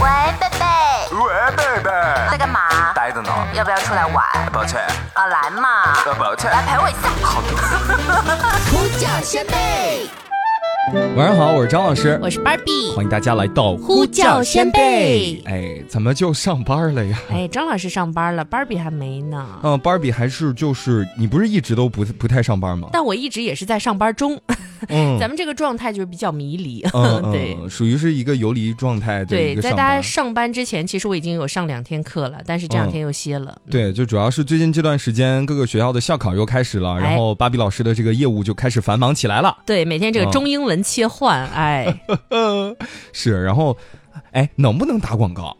喂，贝贝，喂，贝贝，在干嘛？待着呢。要不要出来玩？抱歉，啊，来嘛，呃，抱歉。来陪我一下。好的。呼叫先辈，晚上好，我是张老师，我是芭比。欢迎大家来到呼叫先辈。哎，怎么就上班了呀？哎，张老师上班了，芭比还没呢。嗯，芭比还是就是你不是一直都不不太上班吗？但我一直也是在上班中。嗯，咱们这个状态就是比较迷离。嗯嗯对属于是一个游离状态对，在大家。上班之前，其实我已经有上两天课了，但是这两天又歇了。对，就主要是最近这段时间，各个学校的校考又开始了，然哎后芭比老师的这个业务就开始繁忙起来了。对，每天这嗯个中英文切换，哎，是，然后，哎，能不能打广告？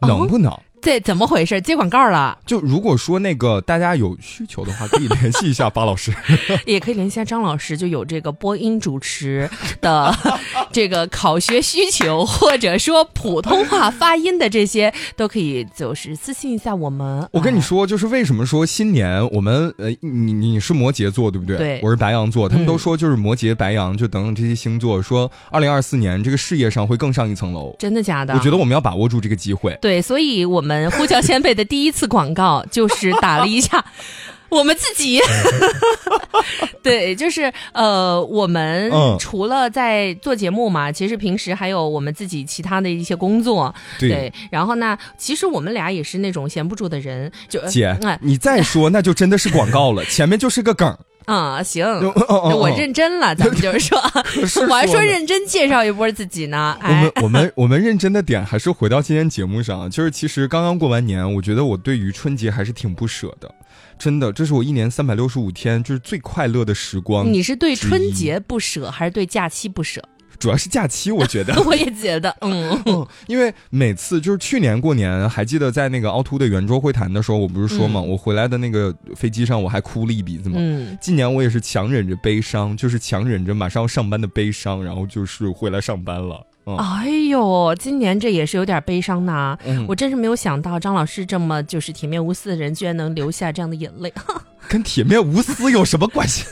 哦能不能？这怎么回事？接广告了，就如果说那个大家有需求的话，可以联系一下巴老师。也可以联系一下张老师，就有这个播音主持的 这个考学需求，或者说普通话发音的这些，都可以就是私信一下我们。哎，我跟你说，就是为什么说新年我们呃，你你是摩羯座对不对？对我是白羊座，他们嗯都说就是摩羯、白羊就等等这些星座，说二零二四年这个事业上会更上一层楼。真的假的？我觉得我们要把握住这个机会。对，所以我们呼叫先辈的第一次广告就是打了一下 我们自己。对，就是呃，我们嗯除了在做节目嘛，其实平时还有我们自己其他的一些工作。对然后呢，其实我们俩也是那种闲不住的人，就姐哎，你再说那就真的是广告了，前面就是个梗儿。啊、行。哦哦哦我认真了，咱们就是说，是我还说认真介绍一波自己呢。我哎们，我们我们认真的点还是回到今天节目上，就是其实刚刚过完年，我觉得我对于春节还是挺不舍的，真的，这是我一年三百六十五天就是最快乐的时光。你是对春节不舍，还是对假期不舍？主要是假期，我觉得。我也觉得，嗯，嗯，因为每次就是去年过年，还记得在那个凹凸的圆桌会谈的时候，我不是说嘛，嗯我回来的那个飞机上我还哭了一鼻子嘛。嗯，今年我也是强忍着悲伤，就是强忍着马上要上班的悲伤，然后就是回来上班了。嗯，哎呦，今年这也是有点悲伤呐。嗯我真是没有想到张老师这么就是铁面无私的人，居然能流下这样的眼泪。跟铁面无私有什么关系？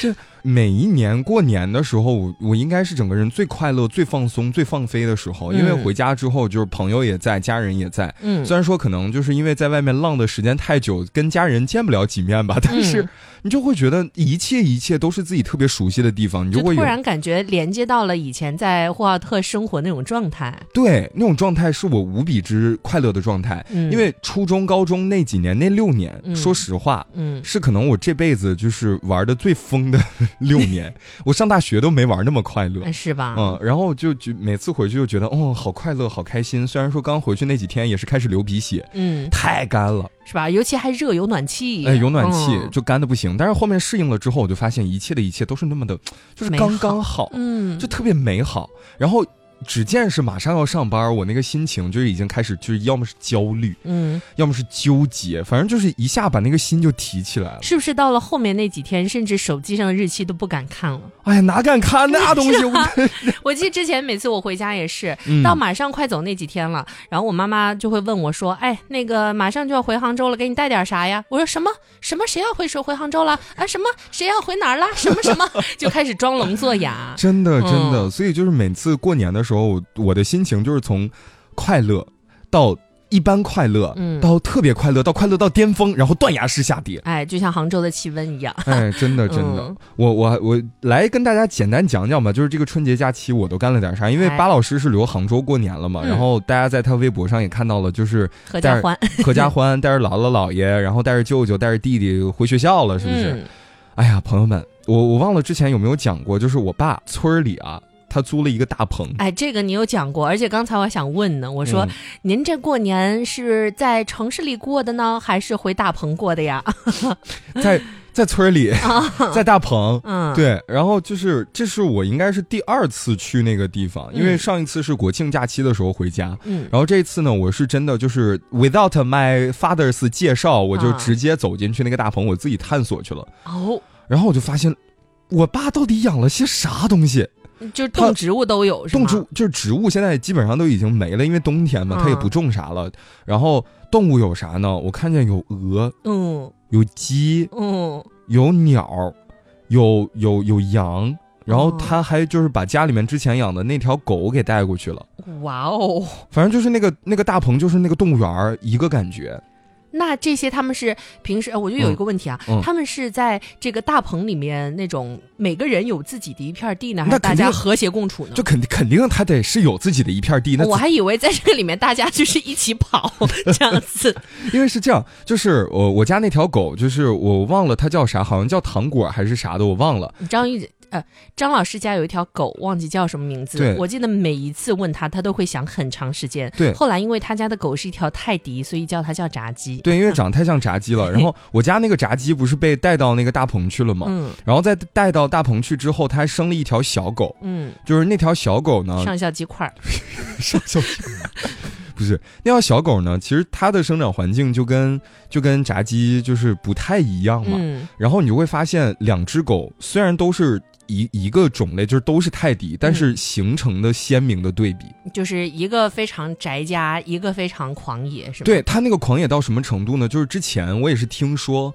就每一年过年的时候，我我应该是整个人最快乐、最放松、最放飞的时候，因为嗯回家之后就是朋友也在，家人也在。嗯。虽然说可能就是因为在外面浪的时间太久，跟家人见不了几面吧，但是嗯你就会觉得一切一切都是自己特别熟悉的地方，你就会有突然感觉连接到了以前在霍尔特生活那种状态。对那种状态是我无比之快乐的状态。嗯因为初中、高中那几年那六年，嗯说实话，嗯，是可能我这辈子就是玩的最疯的 六年，我上大学都没玩那么快乐。是吧？嗯，然后就就每次回去就觉得，哦，好快乐，好开心。虽然说刚回去那几天也是开始流鼻血，嗯，太干了，是吧？尤其还热，有暖气，哎，有暖气嗯就干的不行。但是后面适应了之后，我就发现一切的一切都是那么的，就是刚刚好好，嗯，就特别美好。然后只见是马上要上班，我那个心情就已经开始，就是要么是焦虑，嗯，要么是纠结，反正就是一下把那个心就提起来了。是不是到了后面那几天，甚至手机上的日期都不敢看了？哎呀，哪敢看那东西？我 我记得之前每次我回家也是，嗯到马上快走那几天了，然后我妈妈就会问我说：“哎，那个马上就要回杭州了，给你带点啥呀？”我说：“什么什么？谁要回首回杭州了？啊，什么谁要回哪儿了？什么什么？”就开始装聋作哑。真的真的，嗯所以就是每次过年的时候，我我的心情就是从快乐到一般快乐，嗯到特别快乐，到快乐到巅峰，然后断崖式下跌。哎，就像杭州的气温一样。哎，真的 真的，嗯我我我来跟大家简单讲讲吧，就是这个春节假期我都干了点啥。因为哎巴老师是留杭州过年了嘛，嗯然后大家在他微博上也看到了，就是合家欢，合家欢，带着姥姥姥爷，然后带着舅舅，带着弟弟回学校了，是不是？嗯哎呀，朋友们，我我忘了之前有没有讲过，就是我爸村儿里啊，他租了一个大棚。哎，这个你有讲过，而且刚才我想问呢，我说、嗯您这过年是在城市里过的呢，还是回大棚过的呀？在在村儿里，在大棚。嗯，，对，然后就是这是我应该是第二次去那个地方，因为嗯上一次是国庆假期的时候回家，嗯然后这一次呢，我是真的就是 without my father's 介绍，我就啊直接走进去那个大棚，我自己探索去了，哦，然后我就发现，我爸到底养了些啥东西？就是动植物都有，动植物就是植物，现在基本上都已经没了，因为冬天嘛，它也嗯不种啥了。然后动物有啥呢？我看见有鹅，嗯有鸡，嗯，有鸟，有有有羊，然后哦他还就是把家里面之前养的那条狗给带过去了。哇哦，反正就是那个那个大棚，就是那个动物园一个感觉。那这些他们是平时，呃我就有一个问题啊，嗯嗯他们是在这个大棚里面那种每个人有自己的一片地呢，还是大家和谐共处呢？就肯定肯定他得是有自己的一片地，那我还以为在这个里面 大家就是一起跑 这样子。因为是这样，就是我我家那条狗，就是我忘了它叫啥，好像叫糖果还是啥的，我忘了。张玉呃，张老师家有一条狗，忘记叫什么名字。对我记得每一次问他，他都会想很长时间。对后来因为他家的狗是一条泰迪，所以叫它叫炸鸡。对，因为长得太像炸鸡了。然后 我家那个炸鸡不是被带到那个大棚去了吗？嗯然后在带到大棚去之后，它还生了一条小狗，嗯，就是那条小狗呢，上校鸡块儿。上小不是那条小狗呢，其实它的生长环境就跟就跟炸鸡就是不太一样嘛。嗯然后你就会发现，两只狗虽然都是一一个种类，就是都是泰迪，但是形成的鲜明的对比。就是一个非常宅家，一个非常狂野，是吗？对他那个狂野到什么程度呢？就是之前我也是听说，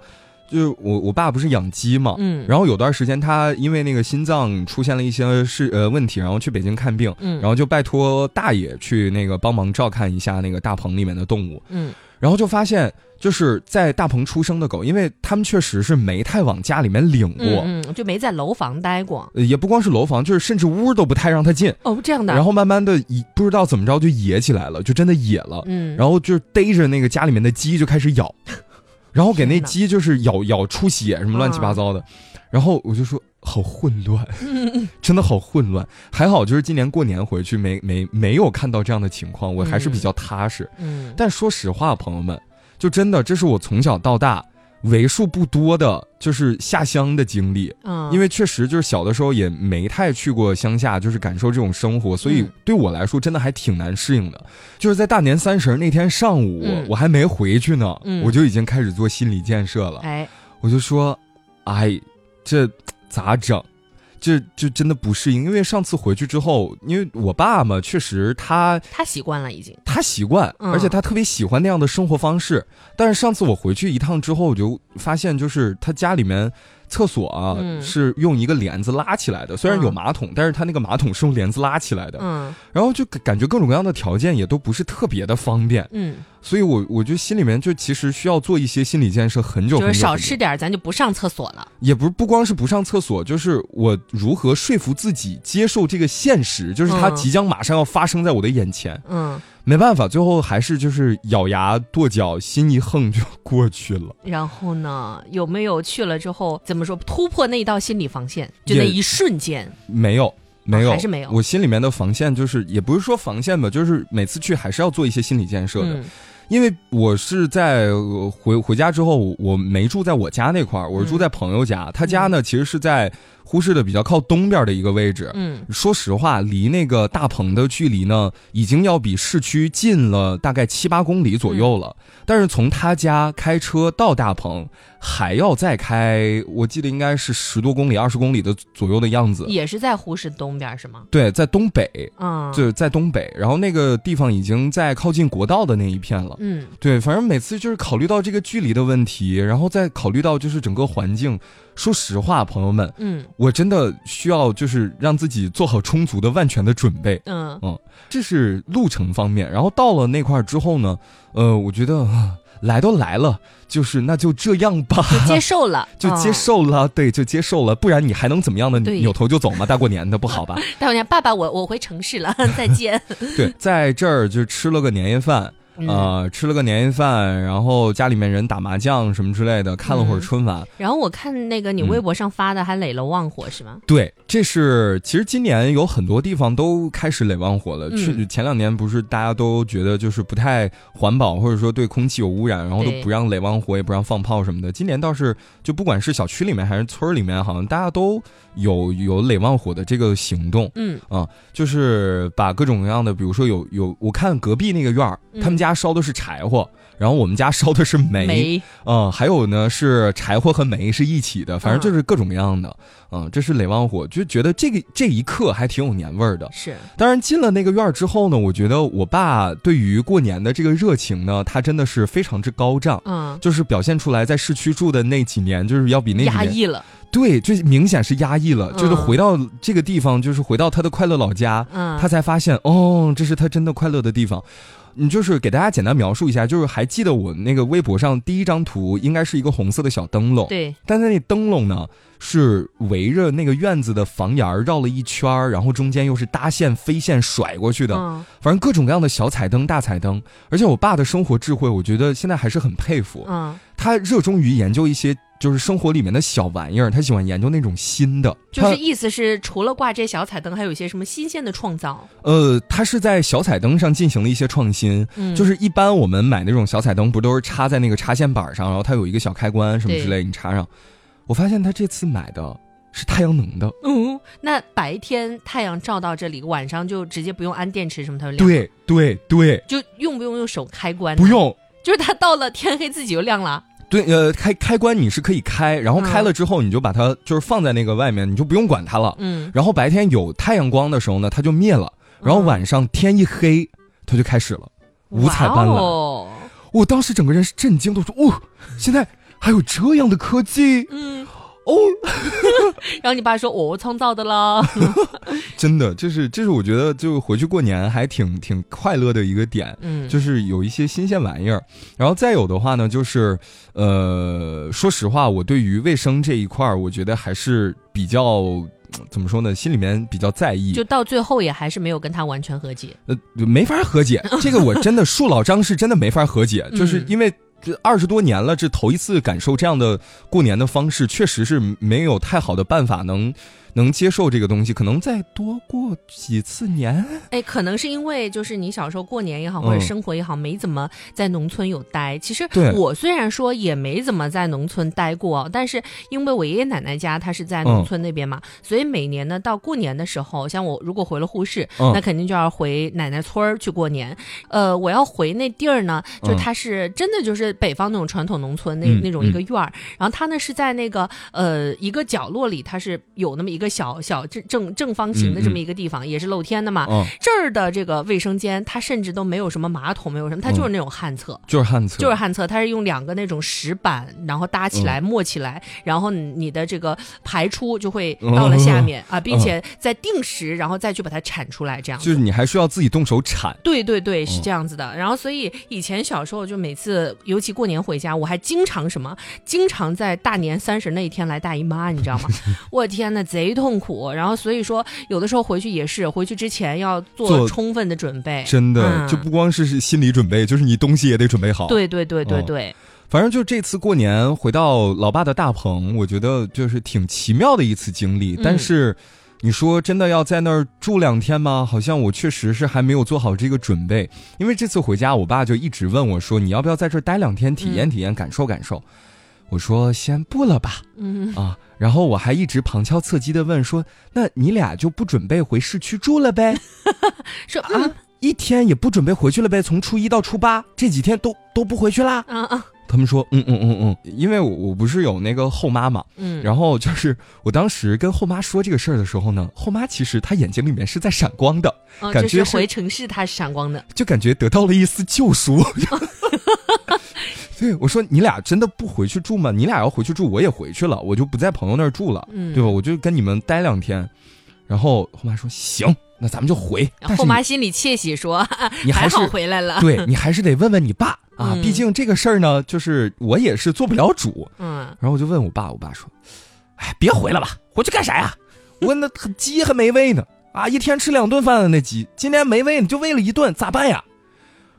就是我我爸不是养鸡嘛，嗯然后有段时间他因为那个心脏出现了一些事呃问题，然后去北京看病，嗯然后就拜托大爷去那个帮忙照看一下那个大棚里面的动物，嗯然后就发现就是在大棚出生的狗，因为他们确实是没太往家里面领过。嗯嗯，就没在楼房待过。呃也不光是楼房，就是甚至屋都不太让它进，哦，这样的。然后慢慢的一不知道怎么着就野起来了，就真的野了，嗯，然后就逮着那个家里面的鸡就开始咬，然后给那鸡就是咬咬出血什么乱七八糟的，然后我就说好混乱，真的好混乱。还好就是今年过年回去没没没有看到这样的情况，我还是比较踏实。嗯但说实话，朋友们，就真的这是我从小到大为数不多的，就是下乡的经历。嗯，因为确实就是小的时候也没太去过乡下，就是感受这种生活，所以嗯对我来说真的还挺难适应的。就是在大年三十那天上午，嗯我还没回去呢，嗯我就已经开始做心理建设了。哎，我就说，哎，这咋整？这就真的不适应，因为上次回去之后，因为我爸嘛，确实他他习惯了已经。他习惯，嗯而且他特别喜欢那样的生活方式。但是上次我回去一趟之后，我就发现，就是他家里面厕所啊、嗯是用一个帘子拉起来的，虽然有嗯马桶，但是他那个马桶是用帘子拉起来的。嗯然后就感感觉各种各样的条件也都不是特别的方便，嗯，所以我我就心里面就其实需要做一些心理建设，很久就是少吃点，咱就不上厕所了。也不是不光是不上厕所，就是我如何说服自己接受这个现实，就是它嗯即将马上要发生在我的眼前。嗯，没办法，最后还是就是咬牙跺脚，心一横就过去了。然后呢，有没有去了之后怎么说突破那一道心理防线？就那一瞬间，没有，没有，还是没有我心里面的防线就是，也不是说防线吧，就是每次去还是要做一些心理建设的。嗯因为我是在呃回回家之后，我没住在我家那块儿，我是住在朋友家。他家呢，其实是在呼市的比较靠东边的一个位置。嗯说实话，离那个大棚的距离呢，已经要比市区近了大概七八公里左右了。但是从他家开车到大棚，还要再开，我记得应该是十多公里、二十公里的左右的样子。也是在呼市东边是吗？对，在东北，嗯，对在东北，然后那个地方已经在靠近国道的那一片了。嗯对，反正每次就是考虑到这个距离的问题，然后再考虑到就是整个环境。说实话，朋友们，嗯我真的需要就是让自己做好充足的万全的准备。嗯嗯这是路程方面，然后到了那块儿之后呢，呃，我觉得啊来都来了，就是那就这样吧，就接受了，就接嗯。受了，对，就接受了，不然你还能怎么样呢？对扭头就走吗？大过年的不好吧？大过年，爸爸，我我回城市了，再见。对，在这儿就吃了个年夜饭，嗯呃，吃了个年夜饭，然后家里面人打麻将什么之类的，看了会儿嗯春晚。然后我看那个你微博上发的还垒了旺火是吗？对，这是其实今年有很多地方都开始垒旺火了。嗯去前两年不是大家都觉得就是不太环保，或者说对空气有污染，然后都不让垒旺火，也不让放炮什么的。今年倒是就不管是小区里面还是村儿里面，好像大家都有有垒旺火的这个行动。嗯啊，就是把各种各样的，比如说有有，我看隔壁那个院儿，嗯他们家家烧的是柴火，然后我们家烧的是煤，煤嗯，还有呢是柴火和煤是一起的，反正就是各种各样的，嗯，这是垒旺火，就觉得这个这一刻还挺有年味儿的。是，当然进了那个院儿之后呢，我觉得我爸对于过年的这个热情呢，他真的是非常之高涨。嗯，就是表现出来，在市区住的那几年，就是要比那压抑了，对，就明显是压抑了。嗯就是回到这个地方，就是回到他的快乐老家，嗯他才发现，哦，这是他真的快乐的地方。你就是给大家简单描述一下，就是还记得我那个微博上第一张图，应该是一个红色的小灯笼，对，但是那灯笼呢是围着那个院子的房檐儿绕了一圈儿，然后中间又是搭线飞线甩过去的，嗯反正各种各样的小彩灯、大彩灯。而且我爸的生活智慧，我觉得现在还是很佩服。嗯，他热衷于研究一些就是生活里面的小玩意儿，他喜欢研究那种新的。就是意思是除了挂这小彩灯，还有一些什么新鲜的创造，呃，他是在小彩灯上进行了一些创新。嗯，就是一般我们买那种小彩灯，不都是插在那个插线板上，然后它有一个小开关什么之类，你插上。我发现他这次买的是太阳能的，嗯，那白天太阳照到这里，晚上就直接不用安电池什么，它就亮。，对对对，就用不用用手开关？啊不，用。就是它到了天黑自己就亮了。对，呃，开开关你是可以开，然后嗯开了之后你就把它就是放在那个外面，你就不用管它了。嗯，然后白天有太阳光的时候呢，它就灭了，然后晚上天一黑，它就开始了，五彩斑斓。哦，我当时整个人是震惊都，说：“哦，现在还有这样的科技。嗯，哦！” 然后你爸说：“我创造的啦。真的，就是这是我觉得就回去过年还挺挺快乐的一个点。”嗯，就是有一些新鲜玩意儿，然后再有的话呢，就是呃，说实话，我对于卫生这一块儿，我觉得还是比较怎么说呢，心里面比较在意，就到最后也还是没有跟他完全和解。呃没法和解。这个我真的树老张是真的没法和解，嗯就是因为。这二十多年了，这头一次感受这样的过年的方式，确实是没有太好的办法能能接受这个东西。可能再多过几次年，哎，可能是因为就是你小时候过年也好，嗯或者生活也好，没怎么在农村有待。其实我虽然说也没怎么在农村待过，但是因为我爷爷奶奶家他是在嗯农村那边嘛，所以每年呢到过年的时候，像我如果回了呼市，嗯那肯定就要回奶奶村儿去过年。呃，我要回那地儿呢，就嗯它是真的就是北方那种传统农村那、嗯那种一个院儿，然后它呢是在那个呃一个角落里，它是有那么一个小小正正正方形的这么一个地方，也是露天的嘛。嗯，这儿的这个卫生间，它甚至都没有什么马桶，没有什么，它就是那种旱厕。就是旱厕，就是旱厕，它是用两个那种石板，然后搭起来、嗯起来，然后你你的这个排出就会到了下面、啊，并且再定时，然后再去把它铲出来，这样就是你还需要自己动手铲。对对对，是嗯这样子的。然后，所以以前小时候就每次，尤其过年回家，我还经常什么，经常在大年三十那一天来大姨妈，你知道吗？我天呐，贼痛苦。然后所以说，有的时候回去也是，回去之前要做做充分的准备。真的，嗯就不光是是心理准备，就是你东西也得准备好。，对对对对嗯对，反正就这次过年回到老爸的大棚，我觉得就是挺奇妙的一次经历。嗯但是，你说真的要在那儿住两天吗？好像我确实是还没有做好这个准备。因为这次回家，我爸就一直问我说：“你要不要在这儿待两天，体验体验，感受感受？”我说：“先不了吧。”嗯，啊，然后我还一直旁敲侧击的问说：“那你俩就不准备回市区住了呗？”说嗯啊，一天也不准备回去了呗？从初一到初八这几天都都不回去啦？啊啊他们说，嗯嗯嗯嗯，因为我我不是有那个后妈嘛，嗯，然后就是我当时跟后妈说这个事儿的时候呢，后妈其实她眼睛里面是在闪光的，嗯感觉是就是回城市她是闪光的。就感觉得到了一丝救赎。对，我说你俩真的不回去住吗？你俩要回去住，我也回去了，我就不在朋友那儿住了，嗯对吧？我就跟你们待两天。然后后妈说行，那咱们就回。然后妈心里窃喜说：“你还 是好回来了。”对你还是得问问你爸 啊，嗯毕竟这个事儿呢，就是我也是做不了主。嗯，然后我就问我爸，我爸说：“哎，别回了吧，回去干啥呀？我那鸡还没喂呢，啊，一天吃两顿饭的那鸡，今天没喂呢，就喂了一顿，咋办呀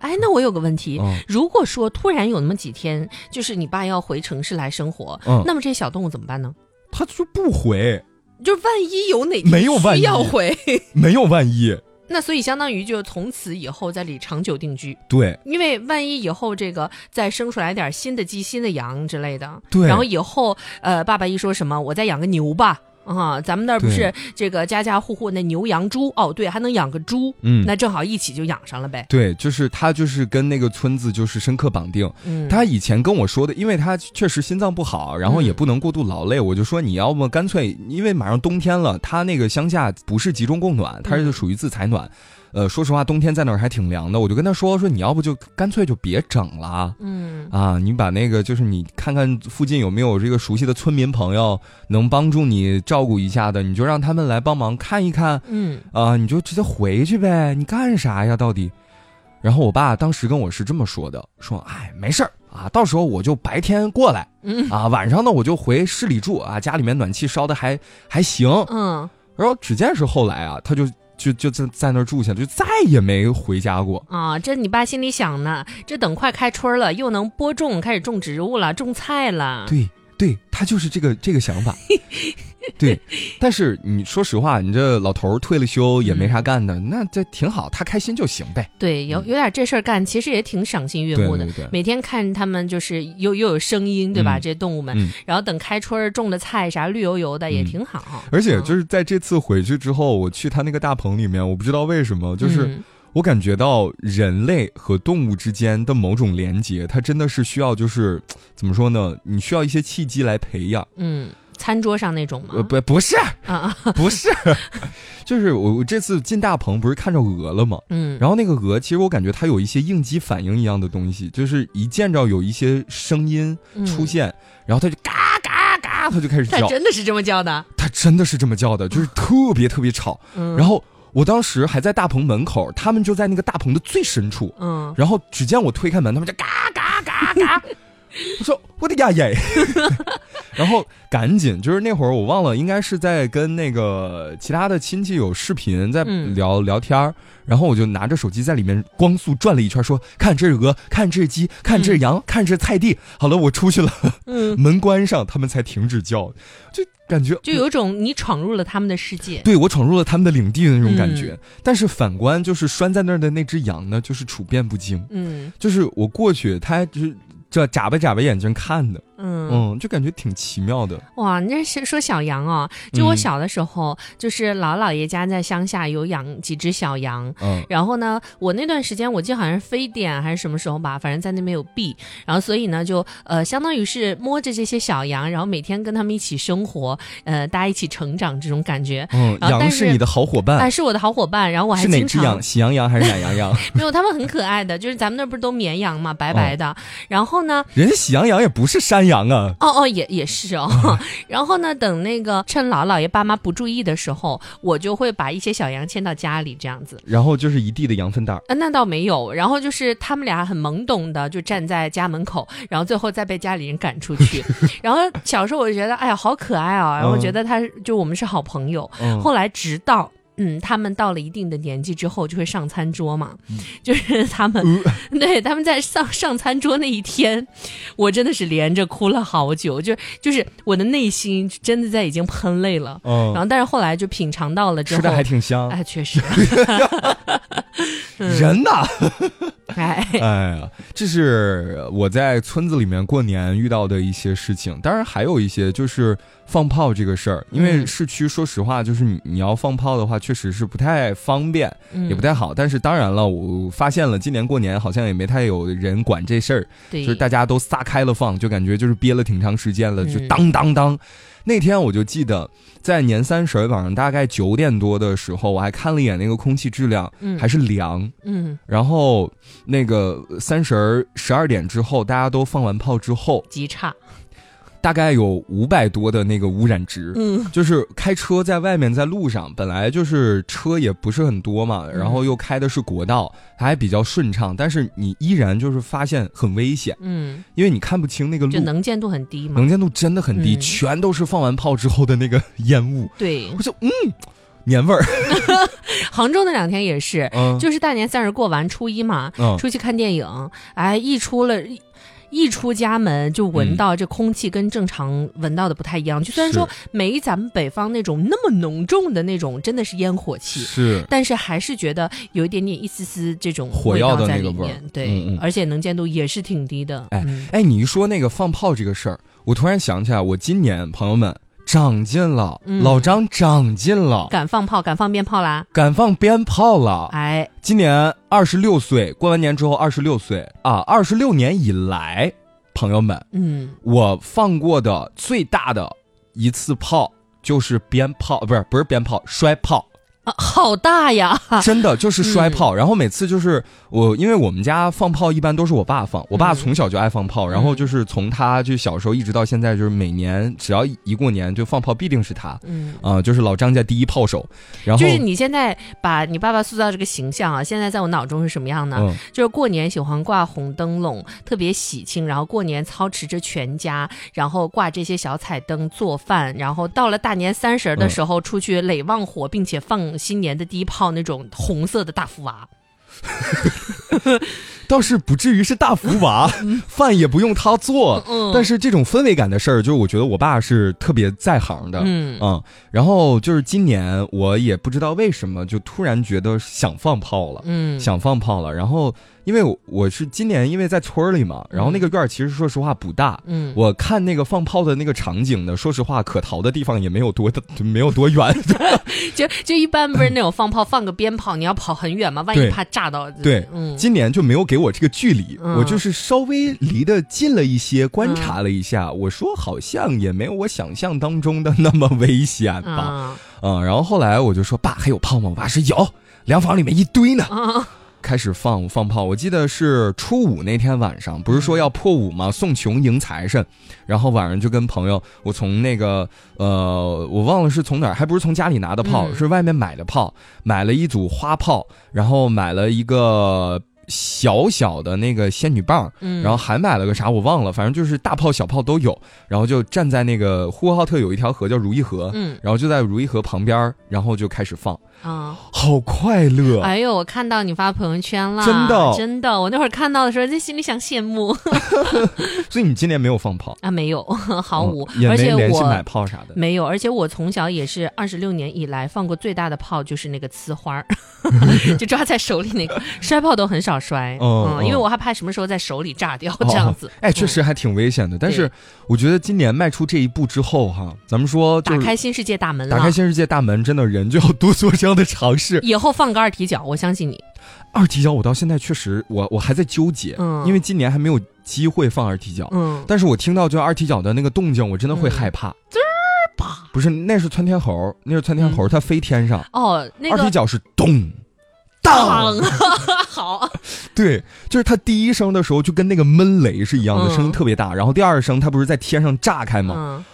哎，那我有个问？”题，嗯。如果说突然有那么几天，就是你爸要回城市来生活，嗯，那么这些小动物怎么办呢？他就不回，就万一有哪没有万一。需要回，没有万一。那所以相当于就从此以后在里长久定居，对。因为万一以后这个再生出来点新的鸡、新的羊之类的，对。然后以后呃爸爸一说什么，我再养个牛吧，啊，咱们那儿不是这个家家户户那牛羊猪哦，对，还能养个猪，嗯那正好一起就养上了呗。对，就是他就是跟那个村子就是深刻绑定。嗯，他以前跟我说的，因为他确实心脏不好，然后也不能过度劳累，我就说你要么干脆，因为马上冬天了，他那个乡下不是集中供暖，他是属于自采暖。呃，说实话，冬天在那儿还挺凉的，我就跟他说说，你要不就干脆就别整了。嗯啊，你把那个就是你看看附近有没有这个熟悉的村民朋友能帮助你照顾一下的，你就让他们来帮忙看一看嗯啊，你就直接回去呗，你干啥呀到底？然后我爸当时跟我是这么说的，说哎没事儿啊，到时候我就白天过来嗯啊，晚上呢我就回市里住啊，家里面暖气烧的还还行。嗯，然后只见是后来啊，他就就就在在那儿住下，就再也没回家过。啊，这你爸心里想呢，这等快开春了，又能播种，开始种植物了，种菜了。对对，他就是这个这个想法。对，但是你说实话，你这老头儿退了休也没啥干的，那这挺好，他开心就行呗。对，有有点这事儿干，其实也挺赏心悦目的。嗯对对对每天看他们就是又又有声音，对吧？嗯这些动物们，嗯然后等开春儿种的菜啥绿油油的，也嗯挺好。而且就是在这次回去之后，我去他那个大棚里面，我不知道为什么，就是嗯我感觉到人类和动物之间的某种连接，它真的是需要就是怎么说呢？你需要一些契机来培养。嗯，餐桌上那种吗？呃，不，不是，啊啊，不是，就是我我这次进大棚不是看着鹅了吗？嗯，然后那个鹅，其实我感觉它有一些应激反应一样的东西，就是一见着有一些声音出现，然后它就嘎嘎嘎，它就开始它叫，真的是这么叫的。它真的是这么叫的，就是特别特别吵。嗯，然后我当时还在大棚门口，他们就在那个大棚的最深处，嗯，然后只见我推开门，他们就嘎嘎嘎嘎，我说我的呀耶，然后赶紧就是那会儿我忘了，应该是在跟那个其他的亲戚有视频在嗯聊、聊天儿然后我就拿着手机在里面光速转了一圈，说看这是鹅，看这是鸡，看这是羊，看这是菜地。好了，我出去了，嗯，门关上，他们才停止叫，就感觉就有种你闯入了他们的世界。对我闯入了他们的领地的那种感嗯觉。但是反观就是拴在那儿的那只羊呢，就是处变不惊。嗯就是我过去，它就是这眨巴眨巴眼睛看的，嗯。嗯，就感觉挺奇妙的。哇，你这是说小羊哦？就我嗯小的时候，就是姥姥爷家在乡下有养几只小羊。嗯然后呢，我那段时间我记得好像是非典还是什么时候吧，反正在那边有币，然后所以呢就呃相当于是摸着这些小羊，然后每天跟他们一起生活，呃大家一起成长这种感觉。嗯，然后但是羊是你的好伙伴哎、伴，是我的好伙伴，然后我还是哪只羊？喜羊羊还是懒羊羊？没有，他们很可爱的，就是咱们那不是都绵羊嘛，白白的。然后呢，人家喜羊羊也不是山羊啊。哦哦，也也是哦。然后呢，等那个趁姥姥爷爸妈不注意的时候，我就会把一些小羊牵到家里，这样子。然后就是一地的羊粪蛋儿。呃，那倒没有。然后就是他们俩很懵懂的就站在家门口，然后最后再被家里人赶出去。然后小时候我就觉得，哎呀，好可爱啊！然后我觉得他就我们是好朋友。嗯，后来直到。嗯，他们到了一定的年纪之后，就会上餐桌嘛，嗯 就是他们，对，他们在上上餐桌那一天，我真的是连着哭了好久，就就是我的内心真的在已经喷泪了。然嗯，后，但是后来就品尝到了之后，吃的还挺香。哎，确实，人呢，哎，哎呀，这是我在村子里面过年遇到的一些事情。当然还有一些就是放炮这个事儿，因为嗯市区说实话，就是你你要放炮的话，确实是不太方便，嗯也不太好。但是当然了，我发现了今年过年好像也没太有人管这事儿，就是大家都撒开了放，就感觉就是憋了挺长时间了，就嗯当当当。那天我就记得，在年三十儿晚上大概九点多的时候，我还看了一眼那个空气质量，嗯。还是凉。嗯。然后那个三十儿十二点之后，大家都放完炮之后，极差，大概有五百多的那个污染值。嗯。就是开车在外面，在路上，本来就是车也不是很多嘛，嗯。然后又开的是国道，还比较顺畅，但是你依然就是发现很危险，嗯，因为你看不清那个路。就，能见度很低嘛。能，见度真的很低，嗯。全都是放完炮之后的那个烟雾，对。我，就嗯，年味儿，杭州那两天也是，嗯，就是大年三十过完初一嘛，嗯。出去看电影，哎，一出了。一一出家门就闻到这空气跟正常闻到的不太一样，就虽然说没咱们北方那种那么浓重的那种，真的是烟火气，是，但是还是觉得有一点点一丝丝这种火药的那个味儿在里面，对，嗯嗯。而且能见度也是挺低的。哎嗯。哎，你一说那个放炮这个事儿，我突然想起来，我今年朋友们长进了，嗯老张长进了，敢放炮，敢放鞭炮啦！敢放鞭炮了。哎，今年二十六岁，过完年之后二十六岁啊，二十六年以来，朋友们，嗯，我放过的最大的一次炮就是鞭炮，不是不是鞭炮，摔炮。啊，好大呀！真的就是摔炮，然后每次就是我，因为我们家放炮一般都是我爸放，我爸嗯从小就爱放炮，然后就是从他就小时候一直到现在，就是每年只要一过年就放炮，必定是他，嗯。啊、就是老张家第一炮手，然后就是你现在把你爸爸塑造这个形象啊，现在在我脑中是什么样呢？嗯就是过年喜欢挂红灯笼，特别喜庆，然后过年操持着全家，然后挂这些小彩灯做饭，然后到了大年三十的时候出去垒旺火，并且放新年的第一炮那种红色的大福娃。倒是不至于是大福娃，饭也不用他做，嗯但是这种氛围感的事儿，就是我觉得我爸是特别在行的，嗯。然后就是今年我也不知道为什么，就突然觉得想放炮了，嗯，想放炮了，然后因为我我是今年因为在村儿里嘛，然后那个院儿其实说实话不大，嗯我看那个放炮的那个场景呢，说实话可逃的地方也没有多的，没有多远 就就一般不是那种放炮放个鞭炮，你要跑很远嘛，万一怕炸到。对，嗯今年就没有给我这个距离，嗯我就是稍微离得近了一些，观察了一下，我说好像也没有我想象当中的那么危险吧，啊嗯，然后后来我就说爸还有炮吗？我爸说有，粮房里面一堆呢。啊开始放放炮，我记得是初五那天晚上，不是说要破五吗？送穷迎财神，然后晚上就跟朋友，我从那个呃，我忘了是从哪儿，还不是从家里拿的炮，嗯。是外面买的炮，买了一组花炮，然后买了一个小小的那个仙女棒，嗯，然后还买了个啥我忘了，反正就是大炮小炮都有，然后就站在那个呼和浩特有一条河叫如意河，嗯。然后就在如意河旁边，然后就开始放，啊。好快乐。哎呦，我看到你发朋友圈了，真的？真的，我那会儿看到的时候，在心里想羡慕。所以你今年没有放炮，啊，没有，毫无，嗯也没而且联系买炮啥的。没有，而且我从小也是二十六年以来放过最大的炮就是那个呲花儿，就抓在手里那个，摔炮都很少摔，嗯嗯，因为嗯我害怕什么时候在手里炸掉这样子哦，哎，确实还挺危险的。但是我觉得今年迈出这一步之后，哈，咱们说打开新世界大门了。打开新世界大门，真的人就要多做这样的尝试。以后放个二踢脚，我相信你。二踢脚，我到现在确实，我我还在纠结，嗯因为今年还没有机会放二踢脚。嗯，但是我听到就二踢脚的那个动静，我真的会害怕。滋儿啪！不是，那是窜天猴，那是窜天猴，它飞天上。哦，那个二踢脚是咚。当，好，对，就是他第一声的时候就跟那个闷雷是一样的，嗯声音特别大。然后第二声他不是在天上炸开吗？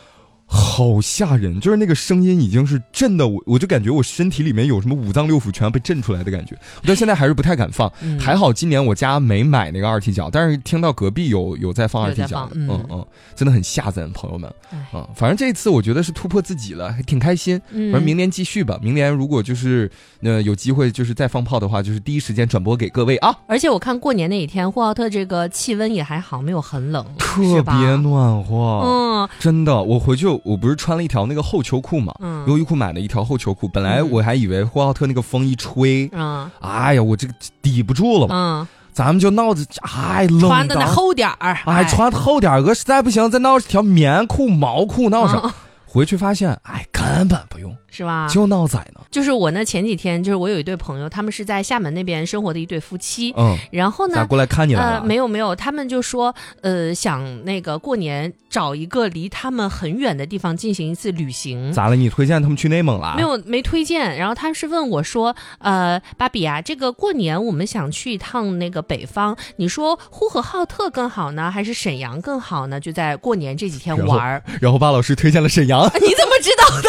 嗯，好吓人，就是那个声音已经是震的，我我就感觉我身体里面有什么五脏六腑全要被震出来的感觉。我到现在还是不太敢放，嗯。还好今年我家没买那个二踢脚，但是听到隔壁有有在放二踢脚嗯。嗯嗯，真的很吓人，朋友们，哎。嗯，反正这一次我觉得是突破自己了，还挺开心。嗯。反正明年继续吧，明年如果就是呃有机会就是再放炮的话，就是第一时间转播给各位啊，而且我看过年那一天，呼和浩特这个气温也还好，没有很冷，特别暖和。嗯。真的，我回去我不是穿了一条那个厚秋裤嘛，嗯。优衣库买了一条厚秋裤，本来嗯。我还以为呼和浩特那个风一吹，嗯。哎呀，我这个抵不住了。嘛，嗯，咱们就闹着，哎，冷穿的那厚点儿，哎，穿厚点儿，我实在不行再闹条棉裤、毛裤闹上，嗯。回去发现，哎，根本不用，是吧？就闹仔呢，就是我呢，前几天就是我有一对朋友，他们是在厦门那边生活的一对夫妻，嗯，然后呢。咋过来看你了？没有没有，他们就说，呃，想那个过年找一个离他们很远的地方进行一次旅行。咋了？你推荐他们去内蒙了？没，有没推荐，然后他是问我说，呃，芭比啊，这个过年我们想去一趟那个北方，你说呼和浩特更好呢，还是沈阳更好呢？就在过年这几天然后玩儿，然后巴老师推荐了沈阳，你怎么知道的？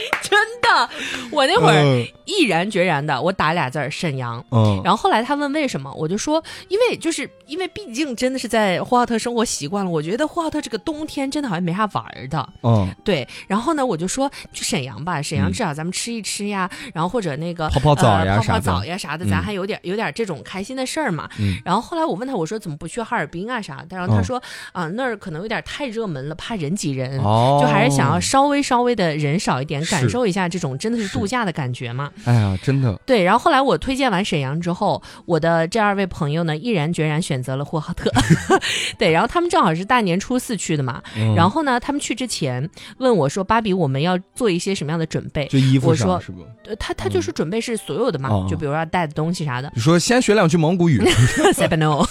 真的，我那会儿嗯毅然决然的，我打俩字儿沈阳。嗯，然后后来他问为什么，我就说，因为就是因为毕竟真的是在呼和浩特生活习惯了，我觉得呼和浩特这个冬天真的好像没啥玩儿的。嗯，对，然后呢，我就说去沈阳吧，沈阳嗯至少咱们吃一吃呀，然后或者那个泡泡澡呀呃、泡泡澡呀啥的，咱嗯还有点有点这种开心的事儿嘛。嗯然后后来我问他，我说怎么不去哈尔滨啊啥的？然后他嗯说啊、那儿可能有点太热门了，怕人挤人。哦，就还是想要稍微稍微的人少一点，感受一下这种真的是是度假的感觉嘛。哎呀，真的，对，然后后来我推荐完沈阳之后，我的这二位朋友呢，毅然决然选择了呼和浩特。对，然后他们正好是大年初四去的嘛，嗯然后呢，他们去之前问我说：“芭比，我们要做一些什么样的准备就衣服我说上是不？？”呃他他就是准备是所有的嘛，哦就比如要带的东西啥的。你说先学两句蒙古语，s e b no，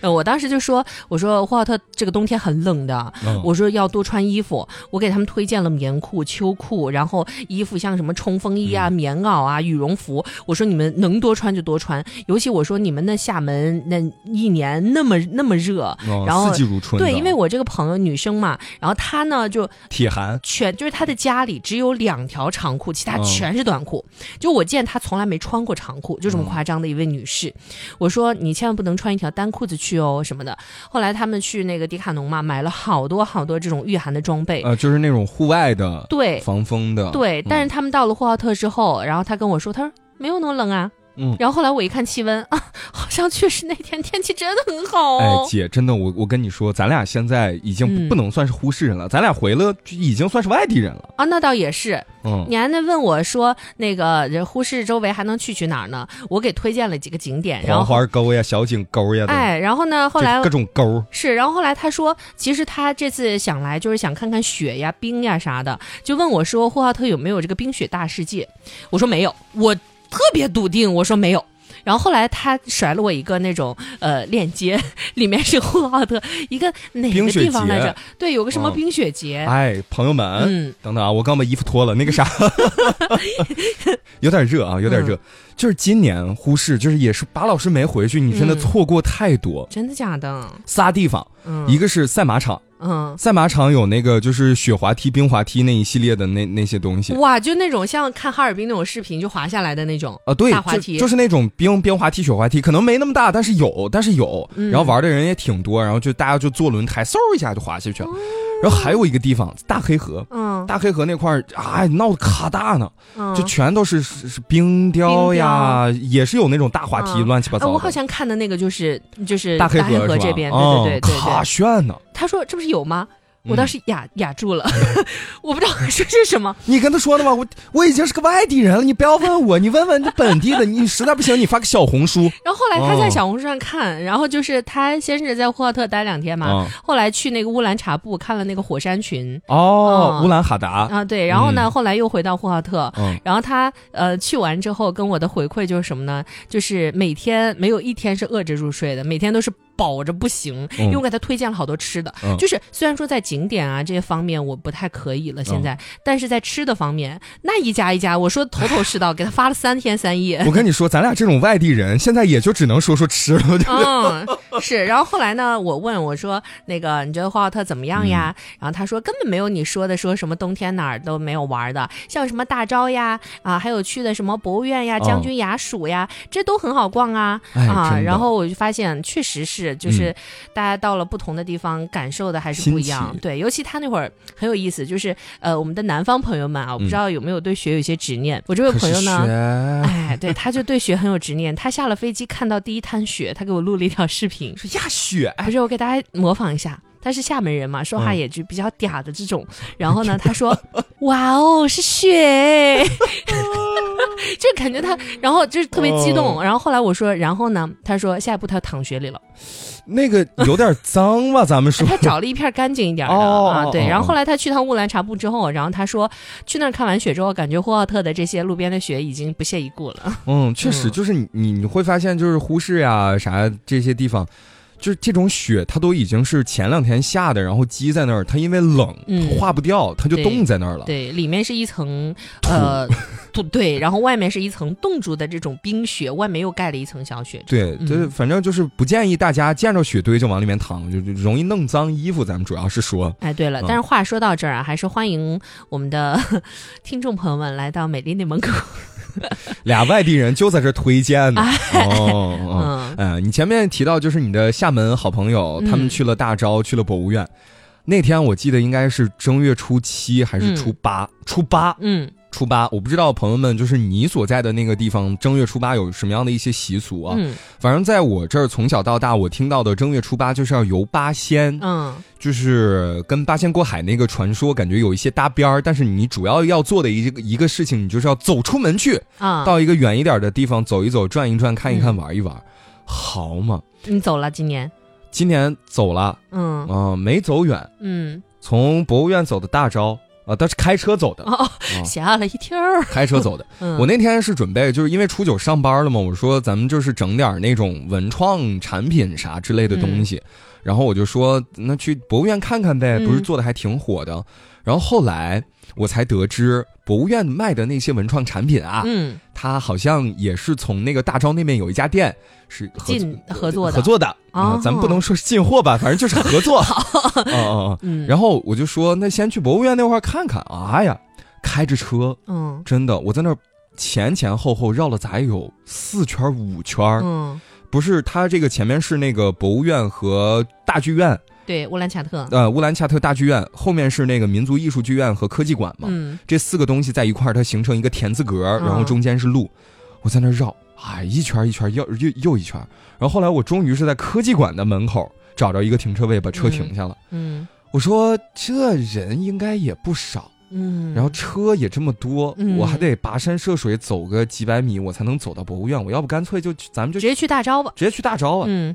呃我当时就说：“我说呼和浩特这个冬天很冷的，嗯我说要多穿衣服。我给他们推荐了棉裤、秋裤，然后衣服像什么冲锋衣嗯啊、棉袄啊、羽绒服。我说你们能多穿就多穿，尤其我说你们那厦门那一年那么那么热，嗯然后四季如春，对，因为我这个朋友女生嘛，然后她呢就体寒，全就是她的家里只有两条长裤，其他嗯全是短裤。就我见她从来没穿过长裤，就这么夸张的一位女士。我说你千万不能穿一条单裤子去哦什么的。后来他们去那个迪卡侬嘛，买了好多好多这种御寒的装备。呃，就是那种户外的，对防风的，对，但是嗯他们到了呼和浩特之后，然后他跟我说，他说没有那么冷啊。嗯然后后来我一看气温 啊，好像确实那天天气真的很好哎哦，。姐，真的，我我跟你说，咱俩现在已经不,、能算是呼市人了，咱俩回了就已经算是外地人了。啊，那倒也是。嗯，你还那问我说，那个这呼市周围还能去去哪儿呢？我给推荐了几个景点，然黄后花沟呀、小井沟呀，哎，然后呢，后来各种沟。是，然后后来他说，其实他这次想来就是想看看雪呀、冰呀啥的，就问我说，呼和浩特有没有这个冰雪大世界？我说没有，我特别笃定，我说没有。然后后来他甩了我一个那种呃链接，里面是呼和浩特一个哪个地方来着？对，有个什么嗯冰雪节。哎，朋友们，嗯，等等啊，我刚把衣服脱了，那个啥，有点热啊，有点热。嗯就是今年呼市，就是也是巴老师没回去，你真的嗯错过太多。真的假的？仨地方，嗯，一个是赛马场，嗯。赛马场有那个就是雪滑梯、冰滑梯那一系列的那那些东西。哇，就那种像看哈尔滨那种视频就滑下来的那种啊，对，滑梯，就是那种冰冰滑梯、雪滑梯，可能没那么大，但是有，但是有，嗯然后玩的人也挺多，然后就大家就坐轮胎，嗖一下就滑下去了。哦然后还有一个地方，大黑河，嗯大黑河那块儿啊，闹得可大呢，嗯，就全都是是是冰雕呀，也是有那种大滑梯，乱七八糟的。我好像看的那个就是就是大黑黑河这边，对嗯对对对可。炫呢！他说这不是有吗？我嗯当时哑哑住了，我不知道说是什么。你跟他说的吗？我我已经是个外地人了，你不要问我，你问问这本地的。你实在不行，你发个小红书。然后后来他在哦小红书上看，然后就是他先是在呼和浩特待两天嘛，嗯后来去那个乌兰察布看了那个火山群哦，嗯乌兰哈达。啊，对，然后呢，嗯后来又回到呼和浩特。嗯，然后他呃去完之后跟我的回馈就是什么呢？就是每天没有一天是饿着入睡的，每天都是饱着不行。嗯因为我给他推荐了好多吃的，嗯就是虽然说在景点啊这些方面我不太可以了现在，但是在吃的方面那一家一家，我说头头是道，给他发了三天三夜。我跟你说，咱俩这种外地人，现在也就只能说说吃了。嗯，是。然后后来呢，我问我说，那个你觉得呼和浩特怎么样呀？嗯然后他说根本没有你说的说什么冬天哪儿都没有玩的，像什么大昭呀，啊，还有去的什么博物院呀、哦将军衙署呀，这都很好逛啊哎啊。然后我就发现，确实是，就是嗯大家到了不同的地方，感受的还是不一样。对，尤其他那会儿很有意思，就是呃，我们的南方朋友们啊，我不知道有没有对雪有些执念。我这位朋友呢，哎，对，他就对雪很有执念。他下了飞机看到第一滩雪，他给我录了一条视频。说呀雪，哎不是，我给大家模仿一下。他是厦门人嘛，说话嗯也就比较嗲的这种。然 后呢，他说：“哇哦，是雪！” 就感觉他，然后就是特别激动。哦然后后来我说：“然后呢？”他说：“下一步他躺雪里了。那个有点脏吧？咱们说 他找了一片干净一点的啊，对。然后后来他去趟乌兰察布之后，然后他说去那儿看完雪之后，感觉呼和浩特的这些路边的雪已经不屑一顾了。嗯，确实，嗯就是你你你会发现，就是呼市呀啥这些地方，就是这种雪，它都已经是前两天下的，然后积在那儿，它因为冷，嗯化不掉，它就冻在那儿了。对，里面是一层呃土，对，然后外面是一层冻住的这种冰雪，外面又盖了一层小雪。对，嗯这反正就是不建议大家见着雪堆就往里面躺，就就容易弄脏衣服。咱们主要是说，哎，对了，嗯但是话说到这儿啊，还是欢迎我们的听众朋友们来到美丽内蒙古。俩外地人就在这推荐呢。哎哦，哦嗯哎，你前面提到就是你的厦门好朋友，他们嗯去了大昭，去了博物院。那天我记得应该是正月初七还是初八？初八，嗯。初八，我不知道朋友们就是你所在的那个地方正月初八有什么样的一些习俗啊？嗯。反正在我这儿从小到大，我听到的正月初八就是要游八仙，嗯。就是跟八仙过海那个传说感觉有一些搭边儿，但是你主要要做的一个一个事情，你就是要走出门去，啊，到一个远一点的地方走一走、转一转、看一看、嗯。玩一玩，好嘛？你走了今年？今年走了，嗯。啊、没走远，嗯。从博物院走的大招啊，但是开车走的，吓了一跳儿。开车走的。嗯。我那天是准备，就是因为初九上班了嘛，我说咱们就是整点那种文创产品啥之类的东西，然后我就说那去博物院看看呗，嗯。不是做的还挺火的。然后后来我才得知，博物院卖的那些文创产品啊，嗯。它好像也是从那个大招那边有一家店是合进合作的合作的啊、哦咱们不能说是进货吧，反正就是合作。哦哦哦。嗯，然后我就说，那先去博物院那块儿看看。哎呀，开着车，嗯真的，我在那儿前前后后绕了咋有四圈五圈、嗯，不是，它这个前面是那个博物院和大剧院，对，乌兰恰特。呃，乌兰恰特大剧院，后面是那个民族艺术剧院和科技馆嘛。嗯这四个东西在一块儿，它形成一个田字格，然后嗯中间是路。我在那儿绕，哎，一圈一圈，又又又一圈。然后后来我终于是在科技馆的门口找着一个停车位，把车停下了。嗯我说这人应该也不少，嗯，然后车也这么多，嗯我还得跋山涉水走个几百米，我才能走到博物院。我要不干脆就咱们就直接去大招吧。直接去大招啊！嗯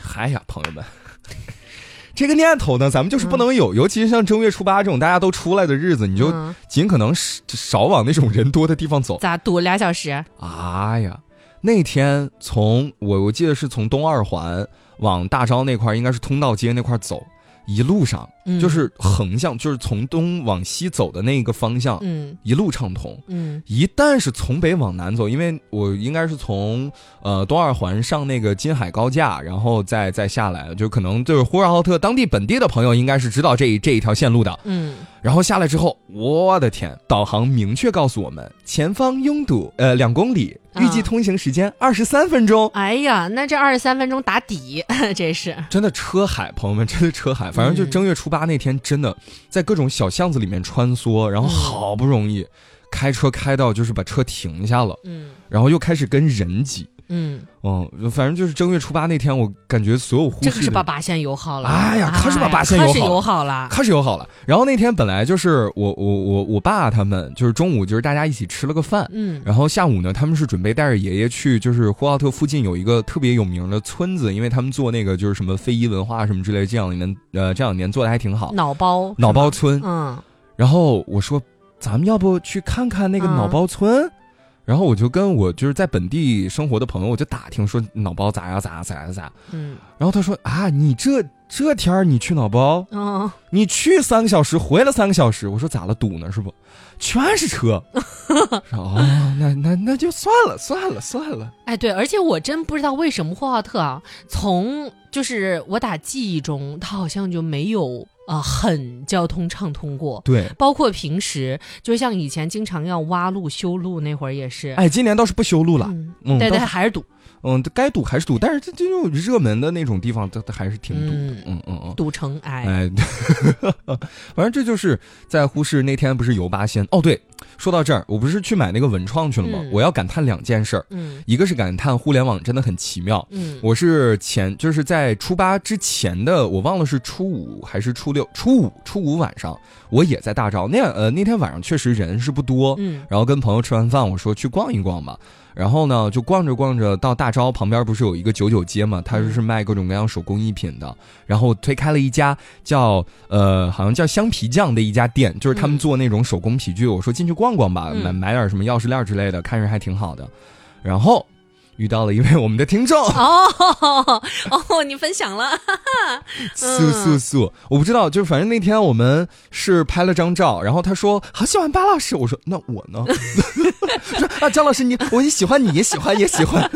嗨呀，朋友们，这个念头呢，咱们就是不能有，尤其是像正月初八这种大家都出来的日子，你就嗯尽可能少少往那种人多的地方走。咋堵俩小时？哎呀，那天从我我记得是从东二环往大昭那块儿，应该是通道街那块儿走，一路上嗯就是横向，就是从东往西走的那个方向，嗯一路畅通。嗯一旦是从北往南走，因为我应该是从呃东二环上那个金海高架，然后再再下来，就可能就是呼和浩特当地本地的朋友应该是知道这一这一条线路的。嗯然后下来之后，我的天，导航明确告诉我们前方拥堵，呃两公里，预计啊通行时间二十三分钟。哎呀，那这二十三分钟打底，这是。真的车海，朋友们，真的车海。反正就嗯正月初八那天，真的在各种小巷子里面穿梭，然后嗯好不容易开车开到就是把车停下了，嗯然后又开始跟人挤。嗯，哦，反正就是正月初八那天，我感觉所有呼这市的可是把八线友好了。哎呀可是把八线可是友好了友好了。开始友好了。然后那天本来就是我我我我爸他们就是中午就是大家一起吃了个饭，嗯然后下午呢他们是准备带着爷爷去就是呼和浩特附近有一个特别有名的村子，因为他们做那个就是什么非遗文化什么之类，这两年呃这两年做的还挺好。脑包，脑包村，嗯然后我说咱们要不去看看那个嗯脑包村？然后我就跟我就是在本地生活的朋友，我就打听说脑包咋样咋样咋样咋样。嗯然后他说啊，你这这天儿你去脑包，嗯，你去三个小时，回来三个小时。我说咋了，堵呢是不？全是车。说哦，那那那就算了算了算了。哎对，而且我真不知道为什么呼和浩特啊，从就是我打记忆中，他好像就没有啊、呃很交通畅通过。对，包括平时，就像以前经常要挖路修路那会儿也是，哎，今年倒是不修路了，嗯，对对，还是堵，嗯，该堵还是堵，但是这这种热门的那种地方，它它还是挺堵的。嗯嗯嗯嗯。堵成哎，哎，反正这就是在呼市那天不是游八仙哦。对，说到这儿，我不是去买那个文创去了吗？嗯我要感叹两件事儿，嗯一个是感叹互联网真的很奇妙。嗯我是前就是在初八之前的，我忘了是初五还是初六，初五初五晚上我也在大招。那样呃那天晚上确实人是不多，嗯然后跟朋友吃完饭，我说去逛一逛吧。然后呢，就逛着逛着，到大昭旁边不是有一个九九街嘛？它是卖各种各样手工艺品的。然后推开了一家叫呃，好像叫香皮匠的一家店，就是他们嗯做那种手工皮具。我说进去逛逛吧，嗯买买点什么钥匙链之类的，看着还挺好的。然后遇到了一位我们的听众，哦 哦，你分享了，素素素，我不知道，就是反正那天我们是拍了张照，然后他说好喜欢巴老师，我说那我呢？说啊，张老师你我也喜欢你，也喜欢也喜欢。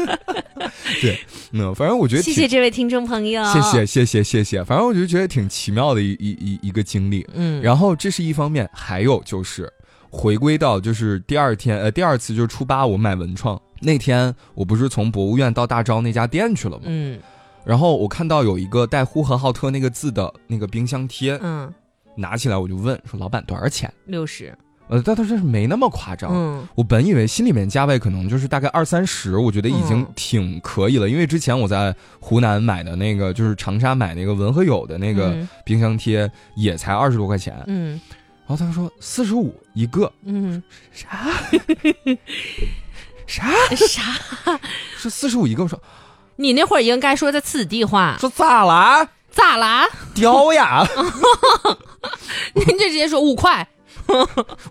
对，嗯，反正我觉得谢谢这位听众朋友，谢谢谢谢谢谢，反正我就觉得挺奇妙的一一一一个经历。嗯，然后这是一方面，还有就是回归到就是第二天呃第二次就是初八我买文创那天，我不是从博物院到大昭那家店去了吗？嗯然后我看到有一个带呼和浩特那个字的那个冰箱贴，嗯，拿起来我就问说老板多少钱？六十，呃，但但是没那么夸张。嗯我本以为心里面价位可能就是大概二三十，我觉得已经嗯挺可以了。因为之前我在湖南买的那个，就是长沙买那个文和友的那个嗯冰箱贴，也才二十多块钱。嗯然后他说四十五一个，嗯，啥 啥啥？是四十五一个？我说 你那会儿应该说的此地话，说咋啦？咋啦？屌呀？您就直接说五块，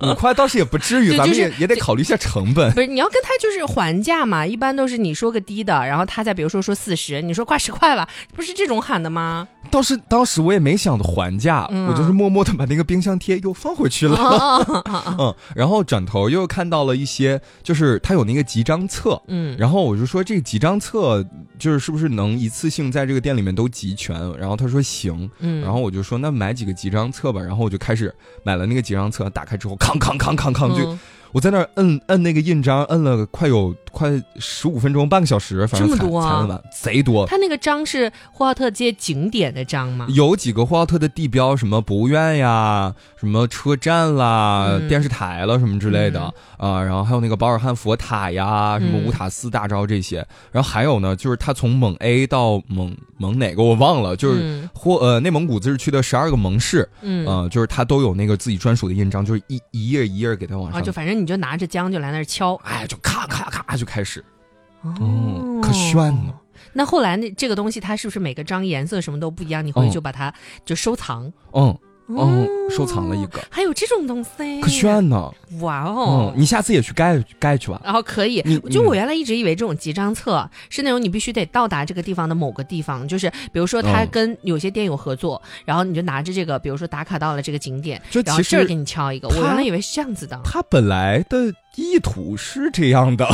五块倒是也不至于，咱们也也得考虑一下成本。不是你要跟他就是还价嘛？一般都是你说个低的，然后他再比如说说四十，你说挂十块吧，不是这种喊的吗？倒是当时我也没想着还价，嗯我就是默默的把那个冰箱贴又放回去了。哦 嗯，然后转头又看到了一些，就是他有那个集章册，嗯然后我就说这个集章册就是是不是能一次性在这个店里面都集全？然后他说行，嗯，然后我就说那买几个集章册吧，然后我就开始买了那个集章册，打开之后康康康康康就嗯。我在那儿摁摁那个印章，摁了快有快十五分钟半个小时，反正才这么多啊？才摁完，贼多。他那个章是呼和浩特街景点的章吗？有几个呼和浩特的地标，什么博物院呀，什么车站啦、嗯。电视台了什么之类的啊、然后还有那个保尔汉佛塔呀，什么嗯。五塔寺大昭这些。然后还有呢，就是他从蒙 A 到蒙蒙哪个我忘了，就是嗯。或呃内蒙古自治区的十二个盟市，嗯。呃，就是他都有那个自己专属的印章，就是一一页一页给他往上。啊，上就，反正你就拿着浆就来那儿敲，哎，就咔咔咔就开始，哦嗯，可炫呢。那后来那这个东西它是不是每个章颜色什么都不一样？你回去嗯就把它就收藏。嗯嗯哦，收藏了一个，还有这种东西，可炫呢。哇哦嗯，！你下次也去盖盖去吧。然后可以，就嗯我原来一直以为这种集章册是那种你必须得到达这个地方的某个地方，就是比如说他嗯跟有些店有合作，然后你就拿着这个，比如说打卡到了这个景点，就然后这儿给你敲一个。我原来以为是这样子的。他本来的意图是这样的，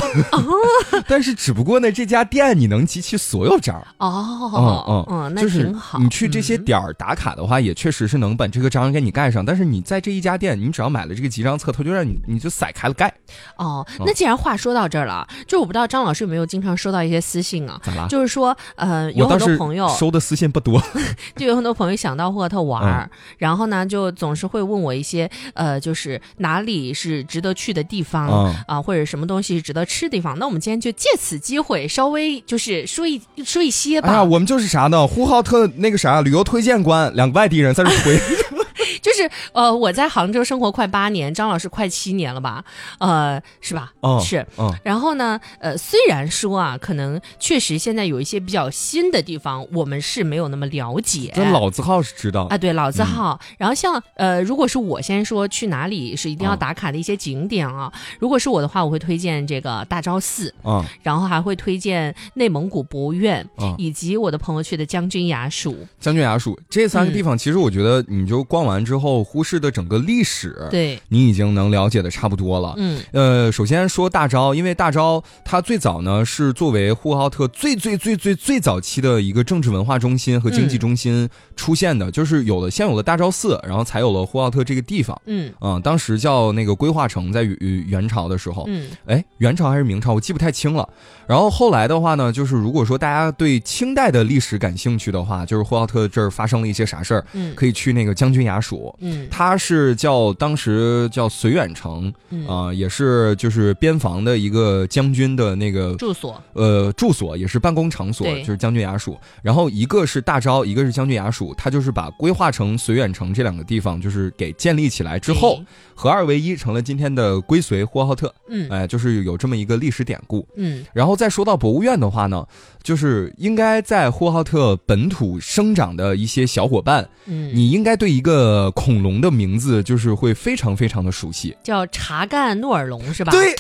但是只不过呢，这家店你能集齐所有章。哦，嗯那就是挺好。你去这些嗯点儿打卡的话，也确实是能把这个章给你盖上。但是你在这一家店，你只要买了这个集章册，他就让你你就甩开了盖，哦，那既然话说到这儿了，就我不知道张老师有没有经常收到一些私信啊？咋啦？就是说，呃，有很多朋友，收的私信不多，就有很多朋友想到呼和浩特玩儿，嗯然后呢，就总是会问我一些，呃，就是哪里是值得去的地方。嗯啊，或者什么东西是值得吃的地方？那我们今天就借此机会稍微就是说一说一些吧。哎，我们就是啥呢？呼和浩特那个啥旅游推荐官，两个外地人在这推，就是呃，我在杭州生活快八年，张老师快七年了吧？呃，是吧？嗯是。嗯然后呢，呃，虽然说啊，可能确实现在有一些比较新的地方，我们是没有那么了解。这老字号是知道啊，对老字号。嗯然后像呃，如果是我先说去哪里是一定要嗯打卡的一些景点啊，如果是我的话，我会推荐这个大昭寺，嗯然后还会推荐内蒙古博物院，嗯，以及我的朋友去的将军衙署。将军衙署这三个嗯地方，其实我觉得你就逛完之后，呼市的整个历史，对，你已经能了解的差不多了。嗯呃，首先说大昭，因为大昭它最早呢是作为呼和浩特最最最最最早期的一个政治文化中心和经济中心出现的，就是有了先有了大昭寺，然后才有了呼和浩特这个地方。嗯啊、当时叫那个规划城，在元元朝的时候，嗯哎，元朝还是明朝，我记不太清了。然后后来的话呢，就是如果说大家对清代的历史感兴趣的话，就是呼和浩特这儿发生了一些啥事儿，嗯可以去那个将军衙署。嗯他是叫当时叫绥远城，嗯啊、也是就是边防的一个将军的那个住所。呃住所，也是办公场所，就是将军衙署。然后一个是大昭，一个是将军衙署，他就是把规划成绥远城这两个地方，就是给建立起来之后，合二为一，成了今天的归绥呼和浩特。嗯哎，就是有这么一个历史典故。嗯然后再说到博物院的话呢，就是应该在呼和浩特本土生长的一些小伙伴，嗯，你应该对一个恐龙的名字就是会非常非常的熟悉。叫查干诺尔龙是吧？对，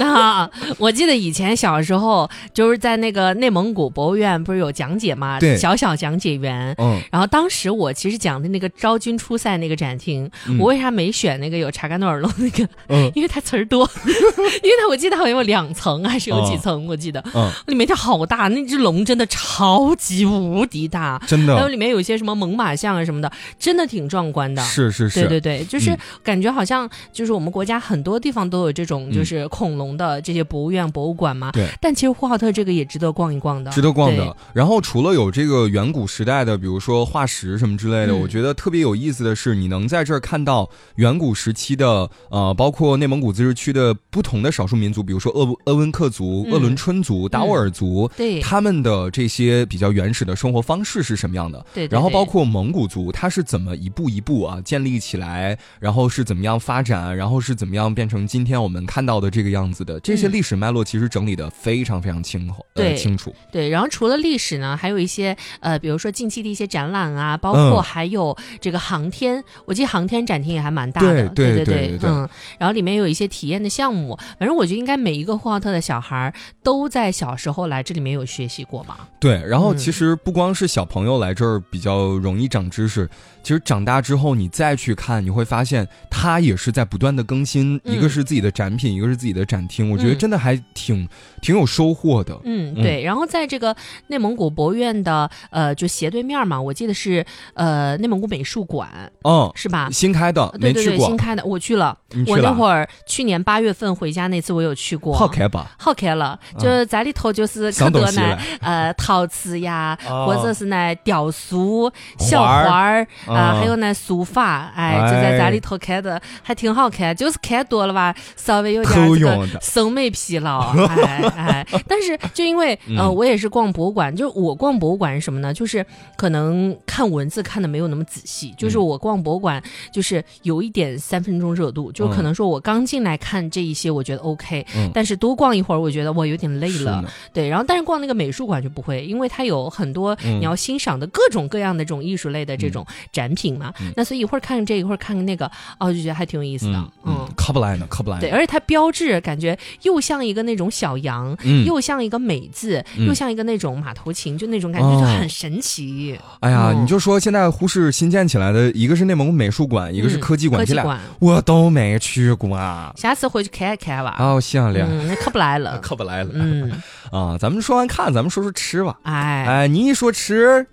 那 我记得以前小时候就是在那个内蒙古博物院不是有讲解吗？对。小小讲解员。嗯，然后当时我其实讲的那个昭君出塞那个展厅，嗯。我为啥没选那个有查干诺尔龙那个？嗯。因为它词儿多，因为它我记得好像有两层还是有几层，我记得。嗯，里面它好大，那只龙真的超级无敌大，真的。还有里面有一些什么猛犸象啊什么的，真的挺壮观的。是是是，对对对，就是嗯。感觉好像就是我们国家很多地方都有这种嗯就是恐龙的这些博物院、博物馆嘛。对。但其实呼和浩特这个也值得逛一逛的，值得逛的。然后除了有这个远古时代的，比如说化石什么之类的，嗯我觉得特别有意思的是，你能在这儿看到远古时期的呃，包括内蒙古自治区的不同的少数民族，比如说鄂鄂温克族、嗯鄂伦春族、达斡尔族，对他们的这些比较原始的生活方式是什么样的？对然后包括蒙古族，它是怎么一步一步啊建立起来，然后是怎么样发展，然后是怎么样变成今天我们看到的这个样子的？这些嗯历史脉络其实整理的非常非常清楚，呃对清楚。对，然后除了历史呢，还有一些呃，比如说近期的一些展览啊，包括嗯还有这个航天，我记得航天展厅也还蛮大的，对对对对对对嗯，然后里面有一些体验的项目，反正我觉得应该每一个呼和浩特的小孩都在小时候来这里面有学习过吧。对，然后嗯其实不光是小朋友来这儿比较容易长知识，其实长大之后你再去看，你会发现它也是在不断的更新，嗯一个是自己的展品，一个是自己的展厅，我觉得嗯真的还挺挺有收获的。嗯，嗯对。然后在这个内蒙古博物院的呃就斜对面嘛，我记得是呃内蒙古美术馆嗯，是吧？新开的，对对对，没去过新，开的，我去了。你去了？我那会儿去年八月份回家那次，我有去过。好开吧？好看了，就是在里头就是上可多呢呃，陶瓷呀，哦或者是呢雕塑、小花儿啊，啊还有呢书法，哎，就在在里头看的，还挺好看。就是看多了吧，稍微有点够这个审美疲劳，哎哎。但是就因为呃，嗯我也是逛博物馆，就是我逛博物馆是什么呢？就是可能看文字看的没有那么仔细，就是嗯我逛博物馆就是有一点三分钟热度，就可能说我刚进来看这一些，我觉得 OK，嗯但是多逛一会儿，我觉得我有点累了。对，然后但是逛那个美术馆就不会，因为它有很多嗯你要欣赏的各种各样的这种艺术类的这种展品嘛。嗯那所以一会儿看这，一会儿看那个，哦，就觉得还挺有意思的。嗯嗯，可不来呢，看不来呢。对，而且它标志感觉又像一个那种小羊，嗯又像一个美字，嗯又像一个那种马头琴，就那种感觉哦就很神奇。哎呀，嗯你就说现在呼市新建起来的，一个是内蒙古美术馆，一个是嗯科技馆，这俩科技馆，我都没去过啊。下次回去看一看吧。哦，行了，嗯，那可不来了。可不来了。嗯，啊，咱们说完看，咱们说说吃吧。哎，哎，你一说吃，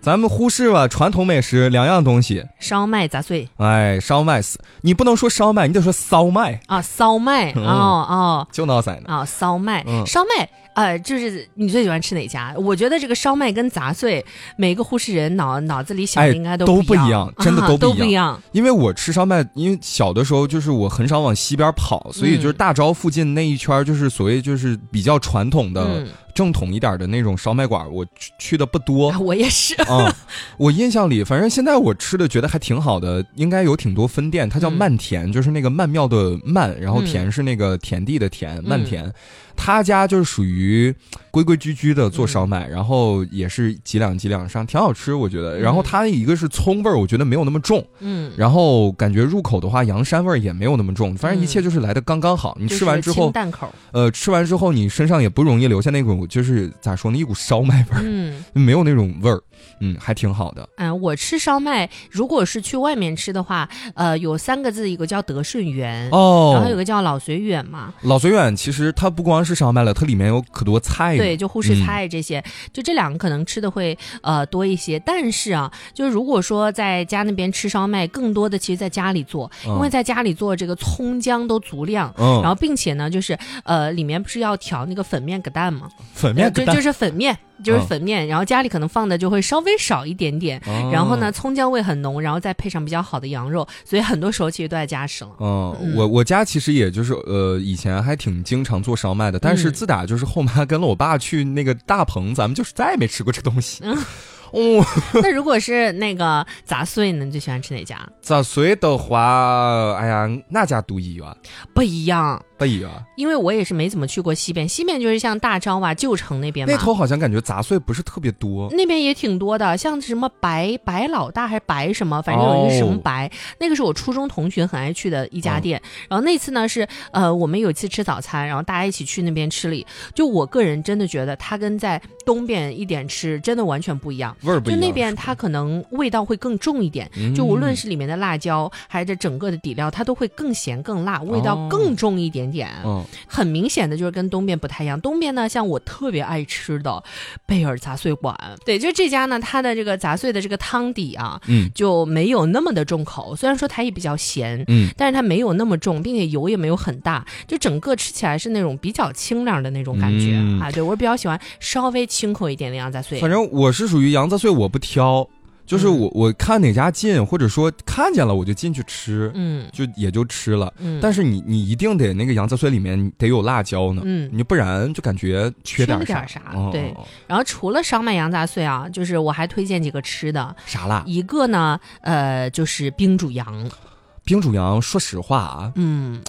咱们呼市吧，传统美食两样东西。烧麦杂碎。哎，烧麦死，你不能说烧麦，你得说烧麦，啊，烧麦，嗯。哦哦。就闹在呢。啊，烧麦，嗯。烧麦，呃，就是你最喜欢吃哪家？我觉得这个烧麦跟杂碎，每个呼市人脑脑子里想哎的应该都不不一样真的啊都不一样都不一样。因为我吃烧麦，因为小的时候就是我很少往西边跑，所以就是嗯大昭附近那一圈儿就是所谓就是比较传统的、嗯，正统一点的那种烧麦馆，我去去的不多。啊我也是。啊、我印象里，反正现在我吃的觉得还挺好的，应该有挺多分店，它叫嗯曼田，就是那个曼妙的曼，然后嗯田是那个田地的田，曼田。他家就是属于规规矩矩的做烧麦，然后也是几两几两上，挺好吃，我觉得。然后它一个是葱味儿，我觉得没有那么重，嗯，然后感觉入口的话，羊膻味儿也没有那么重，反正一切就是来的刚刚好。你吃完之后淡口。呃，吃完之后你身上也不容易留下那种就是咋说呢，一股烧麦味儿，嗯没有那种味儿，嗯，还挺好的。嗯，我吃烧麦，如果是去外面吃的话，呃，有三个字，一个叫德顺园，哦，然后有个叫老随远嘛。老随远，其实它不光是烧麦了，它里面有可多菜呢。对，就护士嗯菜这些，就这两个可能吃的会呃多一些。但是啊，就是如果说在家那边吃烧麦，更多的其实在家里做，因为嗯在家里做这个葱姜都足量。嗯，然后，并且呢，就是呃，里面不是要调那个粉面疙蛋吗？粉面就就是粉面，就是嗯粉面。然后家里可能放的就会稍微少一点点。哦然后呢，，葱姜味很浓，然后再配上比较好的羊肉，所以很多时候其实都在家吃了。嗯，嗯我我家其实也就是呃，以前还挺经常做烧麦的，但是嗯自打就是后妈跟了我爸去那个大棚，咱们就是再也没吃过这东西。嗯哦，那如果是那个杂碎呢，你最喜欢吃哪家？杂碎的话，哎呀，哪家独一啊？不一样。不一样，因为我也是没怎么去过西边，西边就是像大昭啊、旧城那边嘛，那头好像感觉杂碎不是特别多。那边也挺多的，像什么白白老大还是白什么，反正有一个什么哦白，那个是我初中同学很爱去的一家店。然后那次呢是呃，我们有一次吃早餐，然后大家一起去那边吃里，就我个人真的觉得它跟在东边一点吃真的完全不一样。就味儿不一样。那边它可能味道会更重一点，就无论是里面的辣椒还是这整个的底料，它都会更咸更辣，味道哦更重一点点。嗯，很明显的就是跟东边不太一样。东边呢，像我特别爱吃的贝尔杂碎馆，对，就这家呢，它的这个杂碎的这个汤底啊，嗯就没有那么的重口。虽然说它也比较咸，嗯但是它没有那么重，并且油也没有很大，就整个吃起来是那种比较清亮的那种感觉、嗯啊。对我比较喜欢稍微清口一点的羊杂碎。反正我是属于羊杂碎，我不挑，就是嗯。我我看哪家近，或者说看见了我就进去吃，嗯。就也就吃了。嗯，但是你你一定得那个羊杂碎里面得有辣椒呢，嗯。你不然就感觉缺点啥。点啥哦对。然后除了烧麦羊杂碎啊，就是我还推荐几个吃的，啥辣？一个呢，呃，就是冰煮羊，冰煮羊，说实话啊，嗯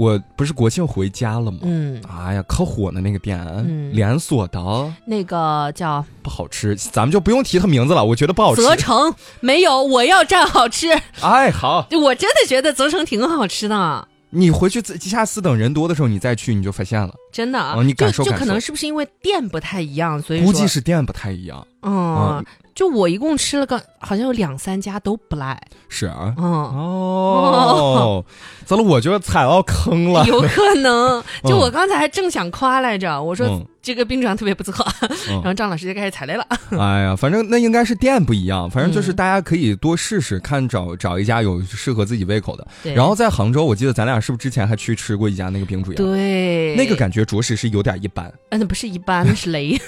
我不是国庆回家了吗？嗯，哎呀，可火的那个店，嗯连锁的那个叫不好吃，咱们就不用提它名字了，我觉得不好吃。泽城，没有，我要蘸好吃，哎，好，我真的觉得泽城挺好吃的。你回去自下次等人多的时候你再去，你就发现了，真的啊，哦你感受就就感受可能是不是因为店不太一样，所以估计是店不太一样。嗯嗯，就我一共吃了个，好像有两三家都不赖，是啊。嗯。哦，糟了，我觉得踩到坑了。有可能，就我刚才还正想夸来着，我说嗯这个冰煮羊特别不错，嗯 然后张老师就开始踩雷了。哎呀，反正那应该是店不一样，反正就是嗯大家可以多试试，看找找一家有适合自己胃口的。对然后在杭州，我记得咱俩是不是之前还去吃过一家那个冰煮羊？对，那个感觉着实是有点一般。嗯，那不是一般，那是雷。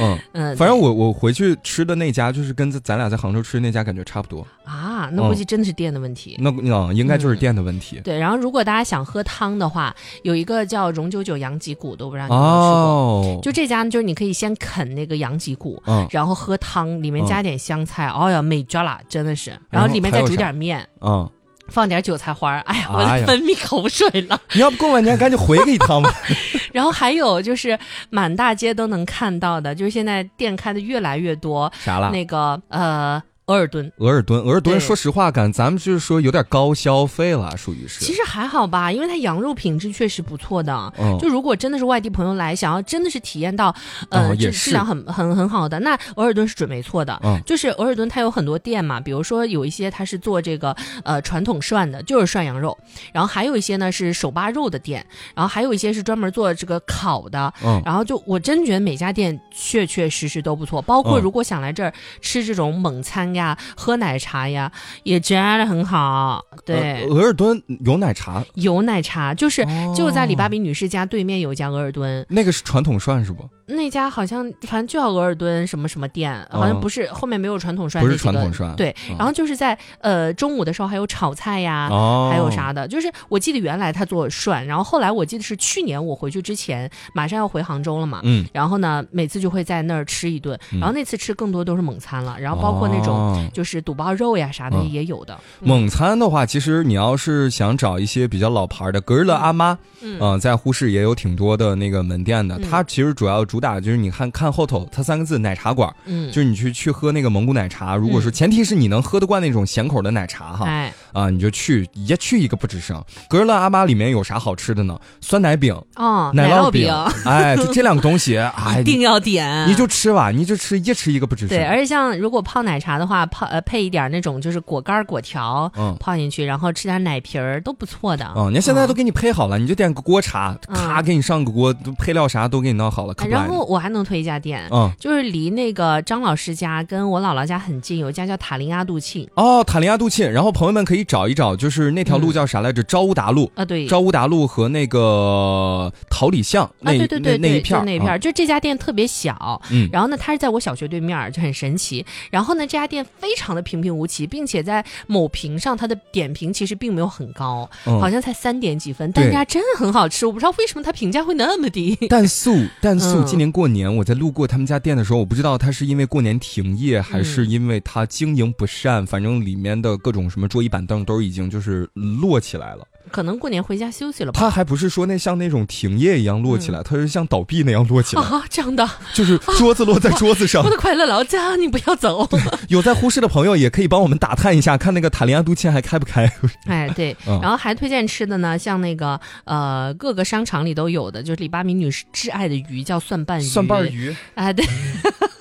嗯，嗯，反正我我回去吃的那家，就是跟咱咱俩在杭州吃的那家感觉差不多。啊，那估计真的是店的问题。那嗯，应该就是店的问题。对，然后如果大家想喝汤的话，有一个叫荣九九羊脊骨的，我不知道你有没有吃过。哦，就这家呢，就是你可以先啃那个羊脊骨，嗯然后喝汤，里面加点香菜，哦呀，美绝了，真的是。然然后后里面再煮点面，嗯，放点韭菜花儿，哎呀，我都分泌口水了。你要不过完年赶紧回个一趟吧。然后还有就是满大街都能看到的，就是现在店开的越来越多，啥了？那个呃额尔敦。额尔敦，额尔敦，说实话，感咱们就是说有点高消费了，属于是。其实还好吧，因为它羊肉品质确实不错的。嗯就如果真的是外地朋友来，想要真的是体验到，呃，质质量很很很好的，那额尔敦是准没错的。嗯就是额尔敦它有很多店嘛，比如说有一些它是做这个呃传统涮的，就是涮羊肉，然后还有一些呢是手扒肉的店，然后还有一些是专门做这个烤的。嗯然后就我真觉得每家店确确实实都不错，包括嗯如果想来这儿吃这种猛餐呀、喝奶茶呀，也真的很好。对，呃额尔敦有奶茶，有奶茶，就是、哦就在李芭比女士家对面有一家额尔敦，那个是传统涮是不？那家好像反正就叫额尔敦什么什么店，好像不是、后面没有传统涮不是传统涮对，嗯然后就是在呃中午的时候还有炒菜呀。哦，还有？啥的？就是我记得原来他做涮，然后后来我记得是去年我回去之前，马上要回杭州了嘛，嗯，然后呢，每次就会在那儿吃一顿，嗯然后那次吃更多都是猛餐了，然后包括那种哦就是肚包肉呀啥的嗯也有的。蒙餐的话，其实你要是想找一些比较老牌的格日乐阿妈，嗯呃，在呼市也有挺多的那个门店的。嗯它其实主要主打就是你看看后头，它三个字奶茶馆，嗯，就是你去去喝那个蒙古奶茶。如果说前提是你能喝得惯那种咸口的奶茶哈，哎啊，你就去一去一个不吱声。格日乐阿妈里面有啥好吃的呢？酸奶饼、哦，奶酪饼，哎，就这两个东西，哎，一定要点，你就吃吧，你就吃，一吃一个不吱声。对，而且像如果泡奶茶的话，泡呃配一点那种就是果干果条，嗯泡进去，然后吃点奶皮儿都不错的。哦，人家现在都给你配好了，你就点个锅茶，嗯咔给你上个锅，配料啥都给你弄好了。然后我还能推一家店，嗯，就是离那个张老师家跟我姥姥家很近，有一家叫塔林阿杜沁。哦，塔林阿杜沁，然后朋友们可以找一找，就是那条路叫啥来着？昭乌达路。啊，对，昭乌达路和那个桃李巷那、啊，对对对对，那那一片那一片就这家店特别小，嗯然后呢，它是在我小学对面，就很神奇。然后呢，这家店非常的平平无奇，并且在某评上它的点评其实并没有很高，嗯好像才三点几分，但对这家真的很好吃，我不知道为什么它评价会那么低。但素 但素，嗯今年过年我在路过他们家店的时候，我不知道它是因为过年停业，还嗯是因为它经营不善，反正里面的各种什么桌椅板凳都已经就是摞起来了。可能过年回家休息了吧。他还不是说那像那种停业一样落起来，他是像倒闭那样落起来，嗯 啊，这样的，就是桌子落在桌子上 我。的快乐老家，你不要走。有在呼市的朋友也可以帮我们打探一下，看那个塔利亚都签还开不开。哎，对，嗯然后还推荐吃的呢，像那个呃各个商场里都有的，就是李八明女士挚爱的鱼，叫蒜瓣鱼。蒜瓣，鱼，哎，对，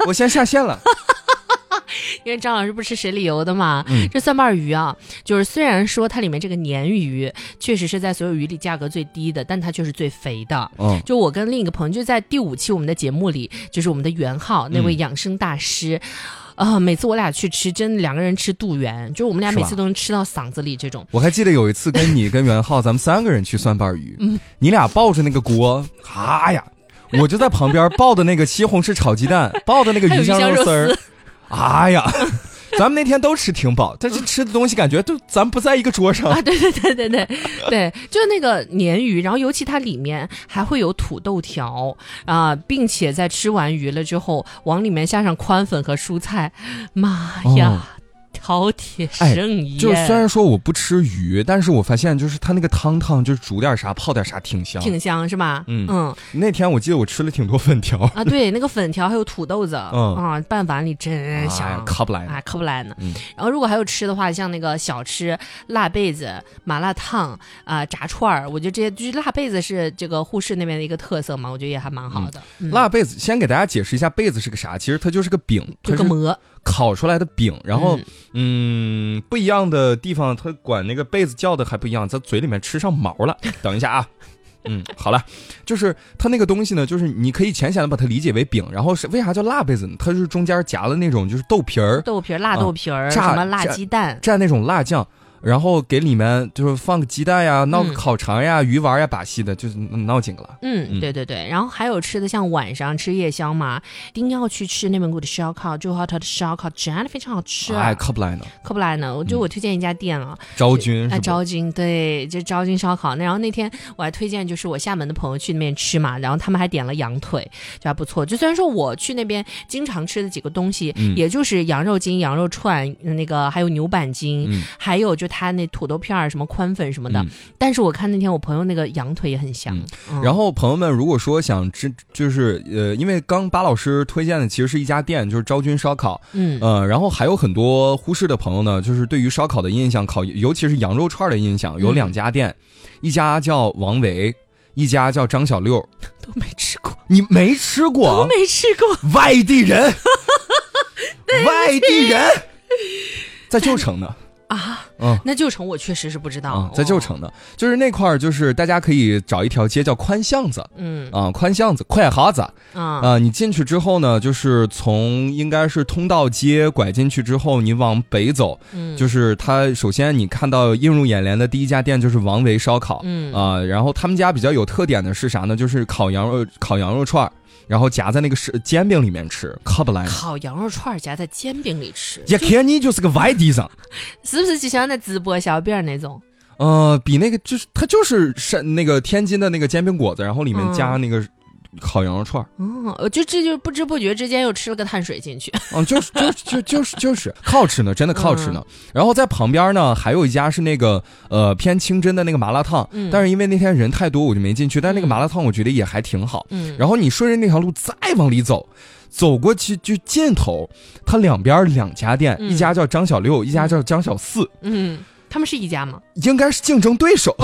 我先下线了。因为张老师不吃水里游的嘛。嗯这蒜瓣鱼啊，就是虽然说它里面这个鲶鱼确实是在所有鱼里价格最低的，但它却是最肥的。嗯，就我跟另一个朋友，就在第五期我们的节目里，就是我们的袁浩那位嗯养生大师。啊、每次我俩去吃，真的两个人吃肚圆，就是我们俩每次都能吃到嗓子里这种。我还记得有一次跟你跟袁浩，咱们三个人去蒜瓣鱼，嗯你俩抱着那个锅，啊呀，我就在旁边抱的那个西红柿炒鸡蛋，抱的那个鱼香肉肉丝儿丝，哎呀，咱们那天都吃挺饱，但是吃的东西感觉都咱不在一个桌上。啊，对对对对对对，就那个鲶鱼，然后尤其它里面还会有土豆条啊、并且在吃完鱼了之后，往里面下上宽粉和蔬菜，妈呀，饕餮哎盛宴。就是虽然说我不吃鱼，但是我发现就是它那个汤汤，就是煮点啥泡点啥挺香。挺香是吧？嗯嗯那天我记得我吃了挺多粉条，啊，对，那个粉条还有土豆子，嗯啊，拌碗里真香。可不来。哎，可不来呢。嗯然后如果还有吃的话，像那个小吃、辣贝子、麻辣烫啊、炸串儿，我觉得这些就是辣贝子是这个沪市那边的一个特色嘛，我觉得也还蛮好的。嗯辣贝子，先给大家解释一下贝子是个啥，其实它就是个饼，它是个馍，烤出来的饼，然后嗯嗯不一样的地方，它管那个被子叫的还不一样，在嘴里面吃上毛了。等一下啊，嗯，好了，就是它那个东西呢，就是你可以浅显的把它理解为饼，然后是为啥叫辣被子呢？它是中间夹了那种就是豆皮儿，豆皮儿、辣豆皮儿，什么辣鸡蛋，蘸那种辣酱。然后给里面就是放个鸡蛋呀，闹个嗯。烤肠呀、鱼丸呀，把戏的，就是闹紧了。嗯，嗯。对对对，然后还有吃的，像晚上吃夜宵嘛，一定要去吃内蒙古的烧烤，就好它的烧烤真的非常好吃，哎，可不来呢，可不来呢。我就我推荐一家店啊，昭君哎，昭君对，就昭君烧烤。那然后那天我还推荐，就是我厦门的朋友去那边吃嘛，然后他们还点了羊腿，就还不错。就虽然说我去那边经常吃的几个东西，嗯。也就是羊肉筋、羊肉串，那个还有牛板筋，嗯。还有就他那土豆片儿、什么宽粉什么的。嗯但是我看那天我朋友那个羊腿也很香。嗯然后朋友们，如果说想吃，就是呃，因为刚巴老师推荐的其实是一家店，就是昭君烧烤，嗯呃，然后还有很多忽视的朋友呢，就是对于烧烤的印象，烤尤其是羊肉串的印象，有嗯两家店，一家叫王维，一家叫张小六。都没吃过，你没吃都过？没吃过。外地人，外地人，在旧城呢。啊，嗯。那旧城我确实是不知道，啊、在旧城呢，就是那块儿，就是大家可以找一条街叫宽巷子。嗯。啊、宽巷子、快哈子。啊。啊、你进去之后呢，就是从应该是通道街拐进去之后，你往北走，嗯，就是它首先你看到映入眼帘的第一家店就是王维烧烤，嗯。啊、然后他们家比较有特点的是啥呢？就是烤羊肉烤羊肉串儿然后夹在那个是煎饼里面吃，可不来。烤羊肉串夹在煎饼里吃，一看你就是个外地人，是不是就像那淄博小饼那种？呃，比那个就是它就是山那个天津的那个煎饼果子，然后里面嗯加那个烤羊肉串儿，哦，我就这就不知不觉之间又吃了个碳水进去。嗯，就是就是就就是就是靠吃呢，真的可好吃嗯呢。然后在旁边呢，还有一家是那个呃偏清真的那个麻辣烫，嗯但是因为那天人太多，我就没进去。但是那个嗯麻辣烫我觉得也还挺好。嗯，然后你顺着那条路再往里走，走过去就尽头，它两边两家店，嗯一家叫张小六，一家叫张小四，嗯，他们是一家吗？应该是竞争对手。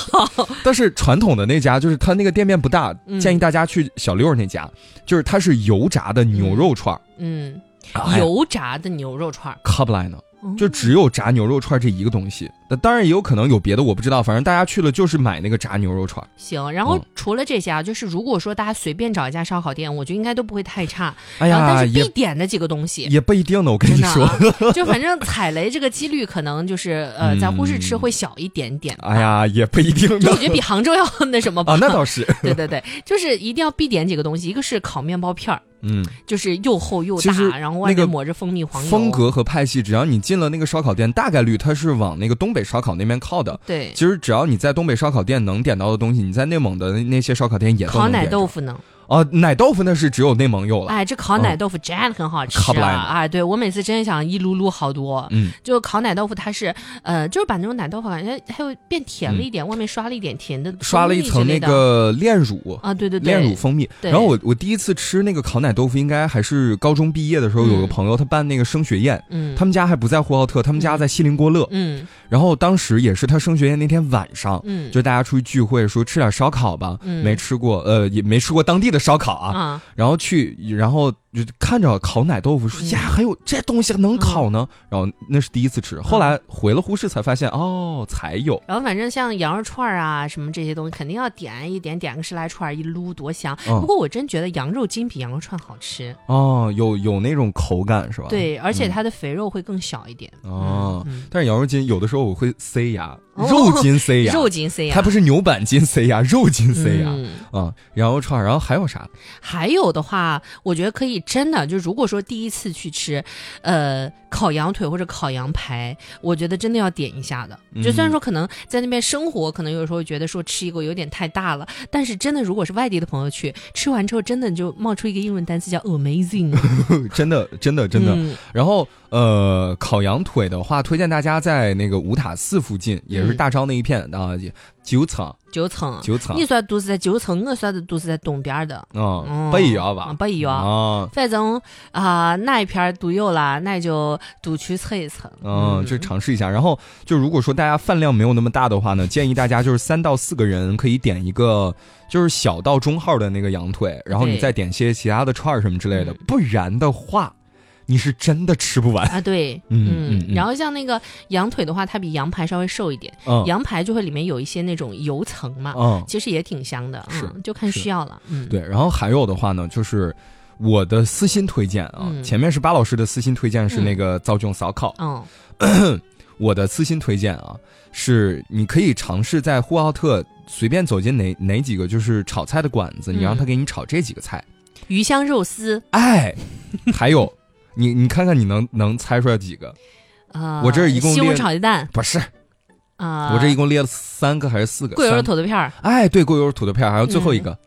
但是传统的那家就是他那个店面不大，嗯建议大家去小六那家，就是它是油炸的牛肉串儿，嗯，哎油炸的牛肉串儿，可不来呢。哦就只有炸牛肉串这一个东西，那当然也有可能有别的，我不知道。反正大家去了就是买那个炸牛肉串。行。然后嗯除了这些啊，就是如果说大家随便找一家烧烤店，我觉得应该都不会太差。哎呀，但是必点的几个东西。也不一定呢，我跟你说。啊，就反正踩雷这个几率可能就是呃，在呼市吃会小一点点。哎，呀，也不一定我。觉得比杭州要那什么吧。啊，那倒是。对对对，就是一定要必点几个东西，一个是烤面包片儿，嗯，就是又厚又大，然后外那个面抹着蜂蜜黄油。风格和派系，只要你进了那个烧烤店，大概率它是往那个东北烧烤那边靠的。对，其实只要你在东北烧烤店能点到的东西，你在内蒙的那那些烧烤店也都烤奶能点着豆腐呢？啊，奶豆腐那是只有内蒙有了。哎，这烤奶豆腐真的很好吃啊！哎，对我每次真的想一撸撸好多。嗯，就烤奶豆腐，它是呃，就是把那种奶豆腐感觉还有变甜了一点，外面刷了一点甜的，嗯刷了一层那个炼乳。啊，对对对，炼乳蜂蜜，然后我我第一次吃那个烤奶豆腐，应该还是高中毕业的时候，嗯有个朋友他办那个升学宴，嗯，他们家还不在呼和浩特，他们家在锡林郭勒，嗯。然后当时也是他升学宴那天晚上，嗯。就大家出去聚会，说吃点烧烤吧，嗯。没吃过，呃，也没吃过当地的烧烤啊，啊。然后去，然后就看着烤奶豆腐说嗯呀，还有这东西能烤呢。然后那是第一次吃，后来回了呼市才发现哦，才有。然后反正像羊肉串儿啊什么这些东西，肯定要点一点，点个十来串儿一撸多香。嗯不过我真觉得羊肉筋比羊肉串好吃，哦，有有那种口感是吧？对，而且嗯它的肥肉会更小一点。哦嗯，但是羊肉筋有的时候我会塞牙，哦肉筋塞牙，肉筋塞牙，它不是牛板筋塞牙，肉筋塞牙嗯啊。羊肉串儿，然后还有啥？还有的话，我觉得可以真的就如果说第一次去吃，呃，烤羊腿或者烤羊排，我觉得真的要点一下的。就虽然说可能在那边生活，可能有时候觉得说吃一个有点太大了，但是真的如果是外地的朋友去吃完之后，真的就冒出一个英文单词叫 amazing，真的，真的，真的。嗯然后呃，烤羊腿的话，推荐大家在那个五塔寺附近，也是嗯大昭那一片啊，九层，九层。九层你，说都是在九层，我说的都是在东边的，嗯，嗯不一样吧？不一样啊。反正啊、哪一片都有啦，那就都去测一测。嗯，就尝试一下。然后就如果说大家饭量没有那么大的话呢，建议大家就是三到四个人可以点一个就是小到中号的那个羊腿，然后你再点些其他的串儿什么之类的嗯，不然的话，你是真的吃不完。啊，对，嗯然后像那个羊腿的话，它比羊排稍微瘦一点，嗯。羊排就会里面有一些那种油层嘛，嗯，其实也挺香的，是嗯，就看需要了，嗯，对。然后还有的话呢，就是我的私心推荐啊，嗯。前面是巴老师的私心推荐是那个造就烧烤，嗯，我的私心推荐啊是你可以尝试在呼和浩特随便走进哪哪几个就是炒菜的馆子，你让他嗯给你炒这几个菜。鱼香肉丝，哎，还有，你你看看你能能猜出来几个？呃，我这一共西红列柿炒鸡蛋，不是，啊，我这一共列了三个还是四个？桂圆三土豆片儿，哎，对，桂圆土豆片儿，还有最后一个、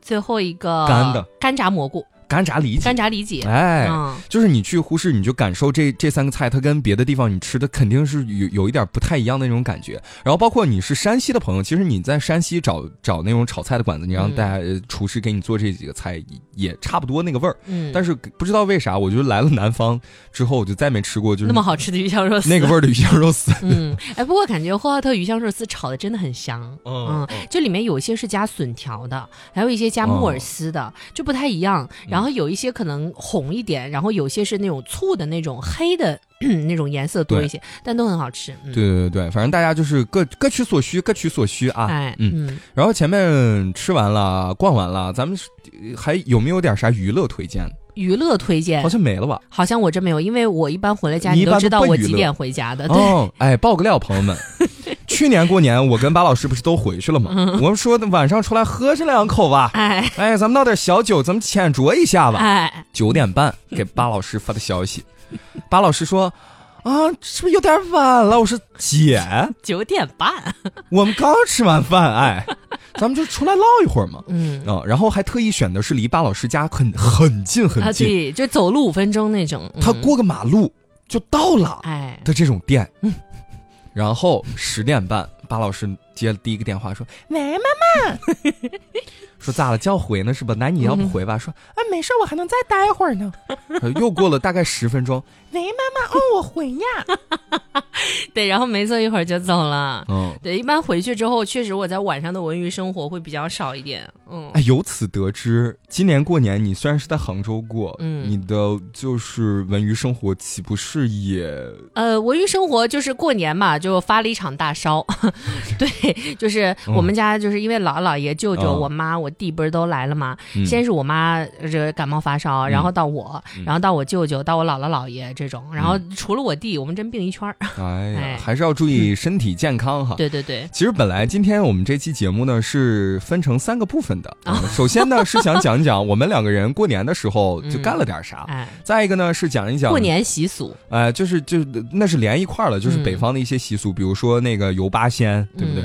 最后一个干的干炸蘑菇，干炸里脊干。炸里脊，哎，嗯，就是你去呼市，你就感受这这三个菜，它跟别的地方你吃的肯定是有有一点不太一样的那种感觉。然后包括你是山西的朋友，其实你在山西找找那种炒菜的馆子，你让嗯大家、呃厨师给你做这几个菜，也也差不多那个味儿。嗯，但是不知道为啥，我就来了南方之后，我就再没吃过就是那么好吃的鱼香肉丝，那个味儿的鱼香肉丝。嗯，哎，不过感觉呼和浩特鱼香肉丝炒的真的很香，嗯嗯，就里面有一些是加笋条的，还有一些加木耳丝的，就不太一样。然后有一些可能红一点，然后有些是那种醋的那种黑的 那种颜色多一些，但都很好吃。嗯、对对对对，反正大家就是各各取所需，各取所需啊。哎，嗯。嗯，然后前面吃完了，逛完了，咱们还有没有点啥娱乐推荐？娱乐推荐好像没了吧？好像我真没有，因为我一般回了家，你都知道我几点回家的。对，哦，哎，爆个料，朋友们，去年过年我跟巴老师不是都回去了吗？我们说晚上出来喝上两口吧。哎哎，咱们闹点小酒，咱们浅酌一下吧。哎，九点半给巴老师发的消息，巴老师说。啊，是不是有点晚了？我说姐，九点半。我们刚吃完饭，哎，咱们就出来唠一会儿嘛。嗯。啊、然后还特意选的是离巴老师家很很近很啊，近，对，就走路五分钟那种。嗯他过个马路就到了哎，的这种店。然后十点半，巴老师接了第一个电话，说：“喂，妈妈。”说咋了？叫回呢是吧？那你要不回吧？说啊，没事，我还能再待会儿呢。呃 又过了大概十分钟，喂，妈妈，哦，我回呀。对，然后没坐一会儿就走了。嗯，对，一般回去之后，确实我在晚上的文娱生活会比较少一点。嗯，哎，由此得知，今年过年你虽然是在杭州过，嗯你的就是文娱生活岂不是也呃，文娱生活就是过年嘛，就发了一场大烧。对，就是我们家就是因为姥姥爷、舅舅、嗯我妈、我弟不是都来了吗。嗯先是我妈呃这个感冒发烧，然后到我，嗯然后到我舅舅，到我姥姥姥爷这种，然后除了我弟，我们真病一圈儿。哎还是要注意身体健康哈。对对对，其实本来今天我们这期节目呢是分成三个部分的。首先呢是想讲一讲我们两个人过年的时候 就干了点啥，哎，再一个呢是讲一讲过，年习俗，哎、就是就那是连一块儿了，就是嗯北方的一些习俗，比如说那个游八仙，对不对？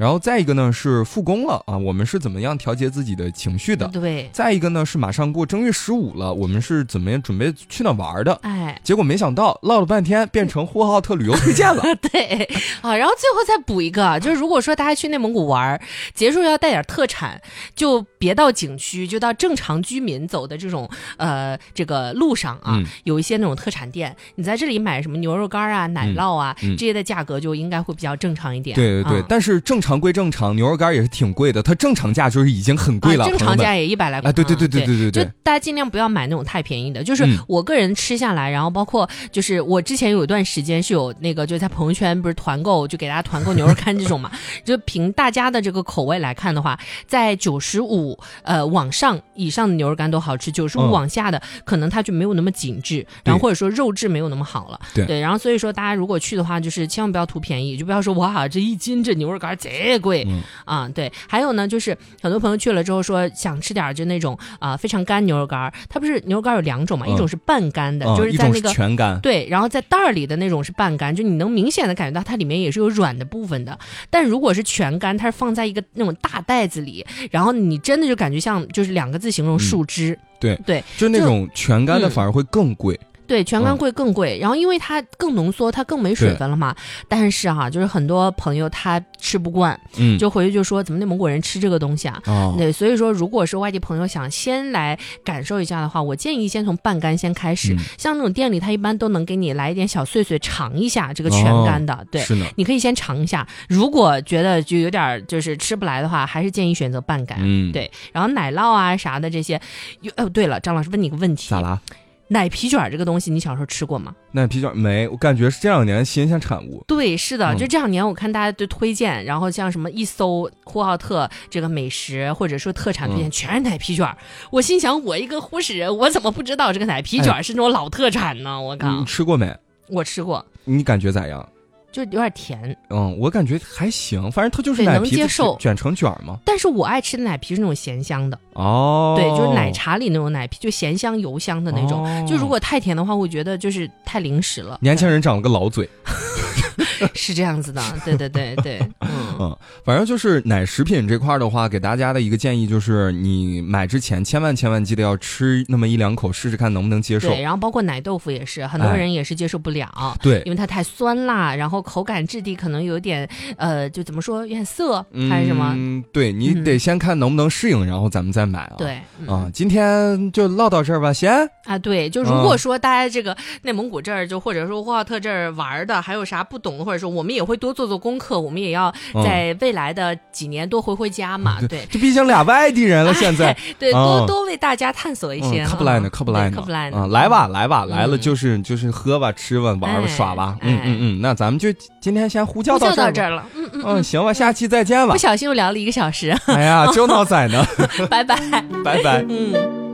然后再一个呢是复工了啊，我们是怎么样调节自己的情绪的？对，再一个呢是马上过正月十五了，我们是怎么样准备去哪玩的？哎，结果没想到唠了半天变成呼和浩特旅游推荐了。对，啊，然后最后再补一个，就是如果说大家去内蒙古玩，结束要带点特产，就别到景区，就到正常居民走的这种呃这个路上啊，嗯有一些那种特产店，你在这里买什么牛肉干啊、奶酪啊、嗯这些的价格就应该会比较正常一点。对对对，嗯但是正常常规正常牛肉干也是挺贵的，它正常价就是已经很贵了，正常价也一百来块。对对对对对对对，就大家尽量不要买那种太便宜的。就是我个人吃下来，然后包括就是我之前有一段时间是有那个，就在朋友圈不是团购，就给大家团购牛肉干这种嘛。就凭大家的这个口味来看的话，在九十五呃往上以上的牛肉干都好吃，九十五往下的可能它就没有那么紧致，然后或者说肉质没有那么好了。对，然后所以说大家如果去的话，就是千万不要图便宜，就不要说我这一斤这牛肉干贼。贵、嗯啊。对，还有呢，就是很多朋友去了之后说想吃点儿就那种啊、非常干牛肉干儿，它不是牛肉干有两种嘛，嗯一种是半干的，嗯就是在那个。全干，对，然后在袋儿里的那种是半干，就你能明显的感觉到它里面也是有软的部分的。但如果是全干，它是放在一个那种大袋子里，然后你真的就感觉像就是两个字形容树枝。对对就那种全干的嗯反而会更贵。对，全干嗯贵更贵，然后因为它更浓缩，它更没水分了嘛。但是哈、就是很多朋友他吃不惯，嗯，就回去就说怎么内蒙古人吃这个东西啊？哦，对，所以说如果是外地朋友想先来感受一下的话，我建议先从半干先开始。嗯像那种店里，他一般都能给你来一点小碎碎尝一下这个全干的，对。是呢，你可以先尝一下，如果觉得就有点儿就是吃不来的话，还是建议选择半干。嗯，，对，然后奶酪啊啥的这些，哟哦对了，张老师问你个问题，咋啦？奶皮卷这个东西，你小时候吃过吗？奶皮卷没，我感觉是这两年新鲜产物。对，是的，嗯就这两年我看大家都推荐，然后像什么一搜呼和浩特这个美食或者说特产推荐，嗯全是奶皮卷。我心想，我一个呼市人，我怎么不知道这个奶皮卷是那种老特产呢？我靠，你吃过没？我吃过，你感觉咋样？就有点甜，嗯，我感觉还行，反正它就是对能奶皮接受卷卷成卷儿嘛。但是我爱吃的奶皮是那种咸香的，哦，对，就是奶茶里那种奶皮，就咸香油香的那种。哦就如果太甜的话，我觉得就是太零食了。年轻人长了个老嘴，是这样子的，对对对对，嗯。嗯，反正就是奶食品这块儿的话，给大家的一个建议就是，你买之前千万千万记得要吃那么一两口，试试看能不能接受。对，然后包括奶豆腐也是，很多哎人也是接受不了。对因为它太酸辣，然后口感质地可能有点，呃，就怎么说，有点涩，还是什么？嗯，对你嗯得先看能不能适应，然后咱们再买啊。对，嗯啊，今天就唠到这儿吧，先。啊，对，就如嗯果说大家这个内蒙古这儿，就或者说呼和浩特这儿玩的，还有啥不懂的，或者说我们也会多做做功课，我们也要嗯在未来的几年多回回家嘛，对这毕竟俩外地人了，现在。对，嗯多多为大家探索一些，嗯，可不赖呢，嗯可不赖呢，对可不赖呢啊！来吧，来吧，来了嗯就是就是喝吧，吃吧，玩吧，哎耍吧，哎嗯嗯嗯，那咱们就今天先呼叫到这儿吧，叫到这儿了，嗯嗯嗯，行吧，下期再见吧不。小心又聊了一个小时，哎呀，就闹仔呢，拜拜，拜拜。嗯。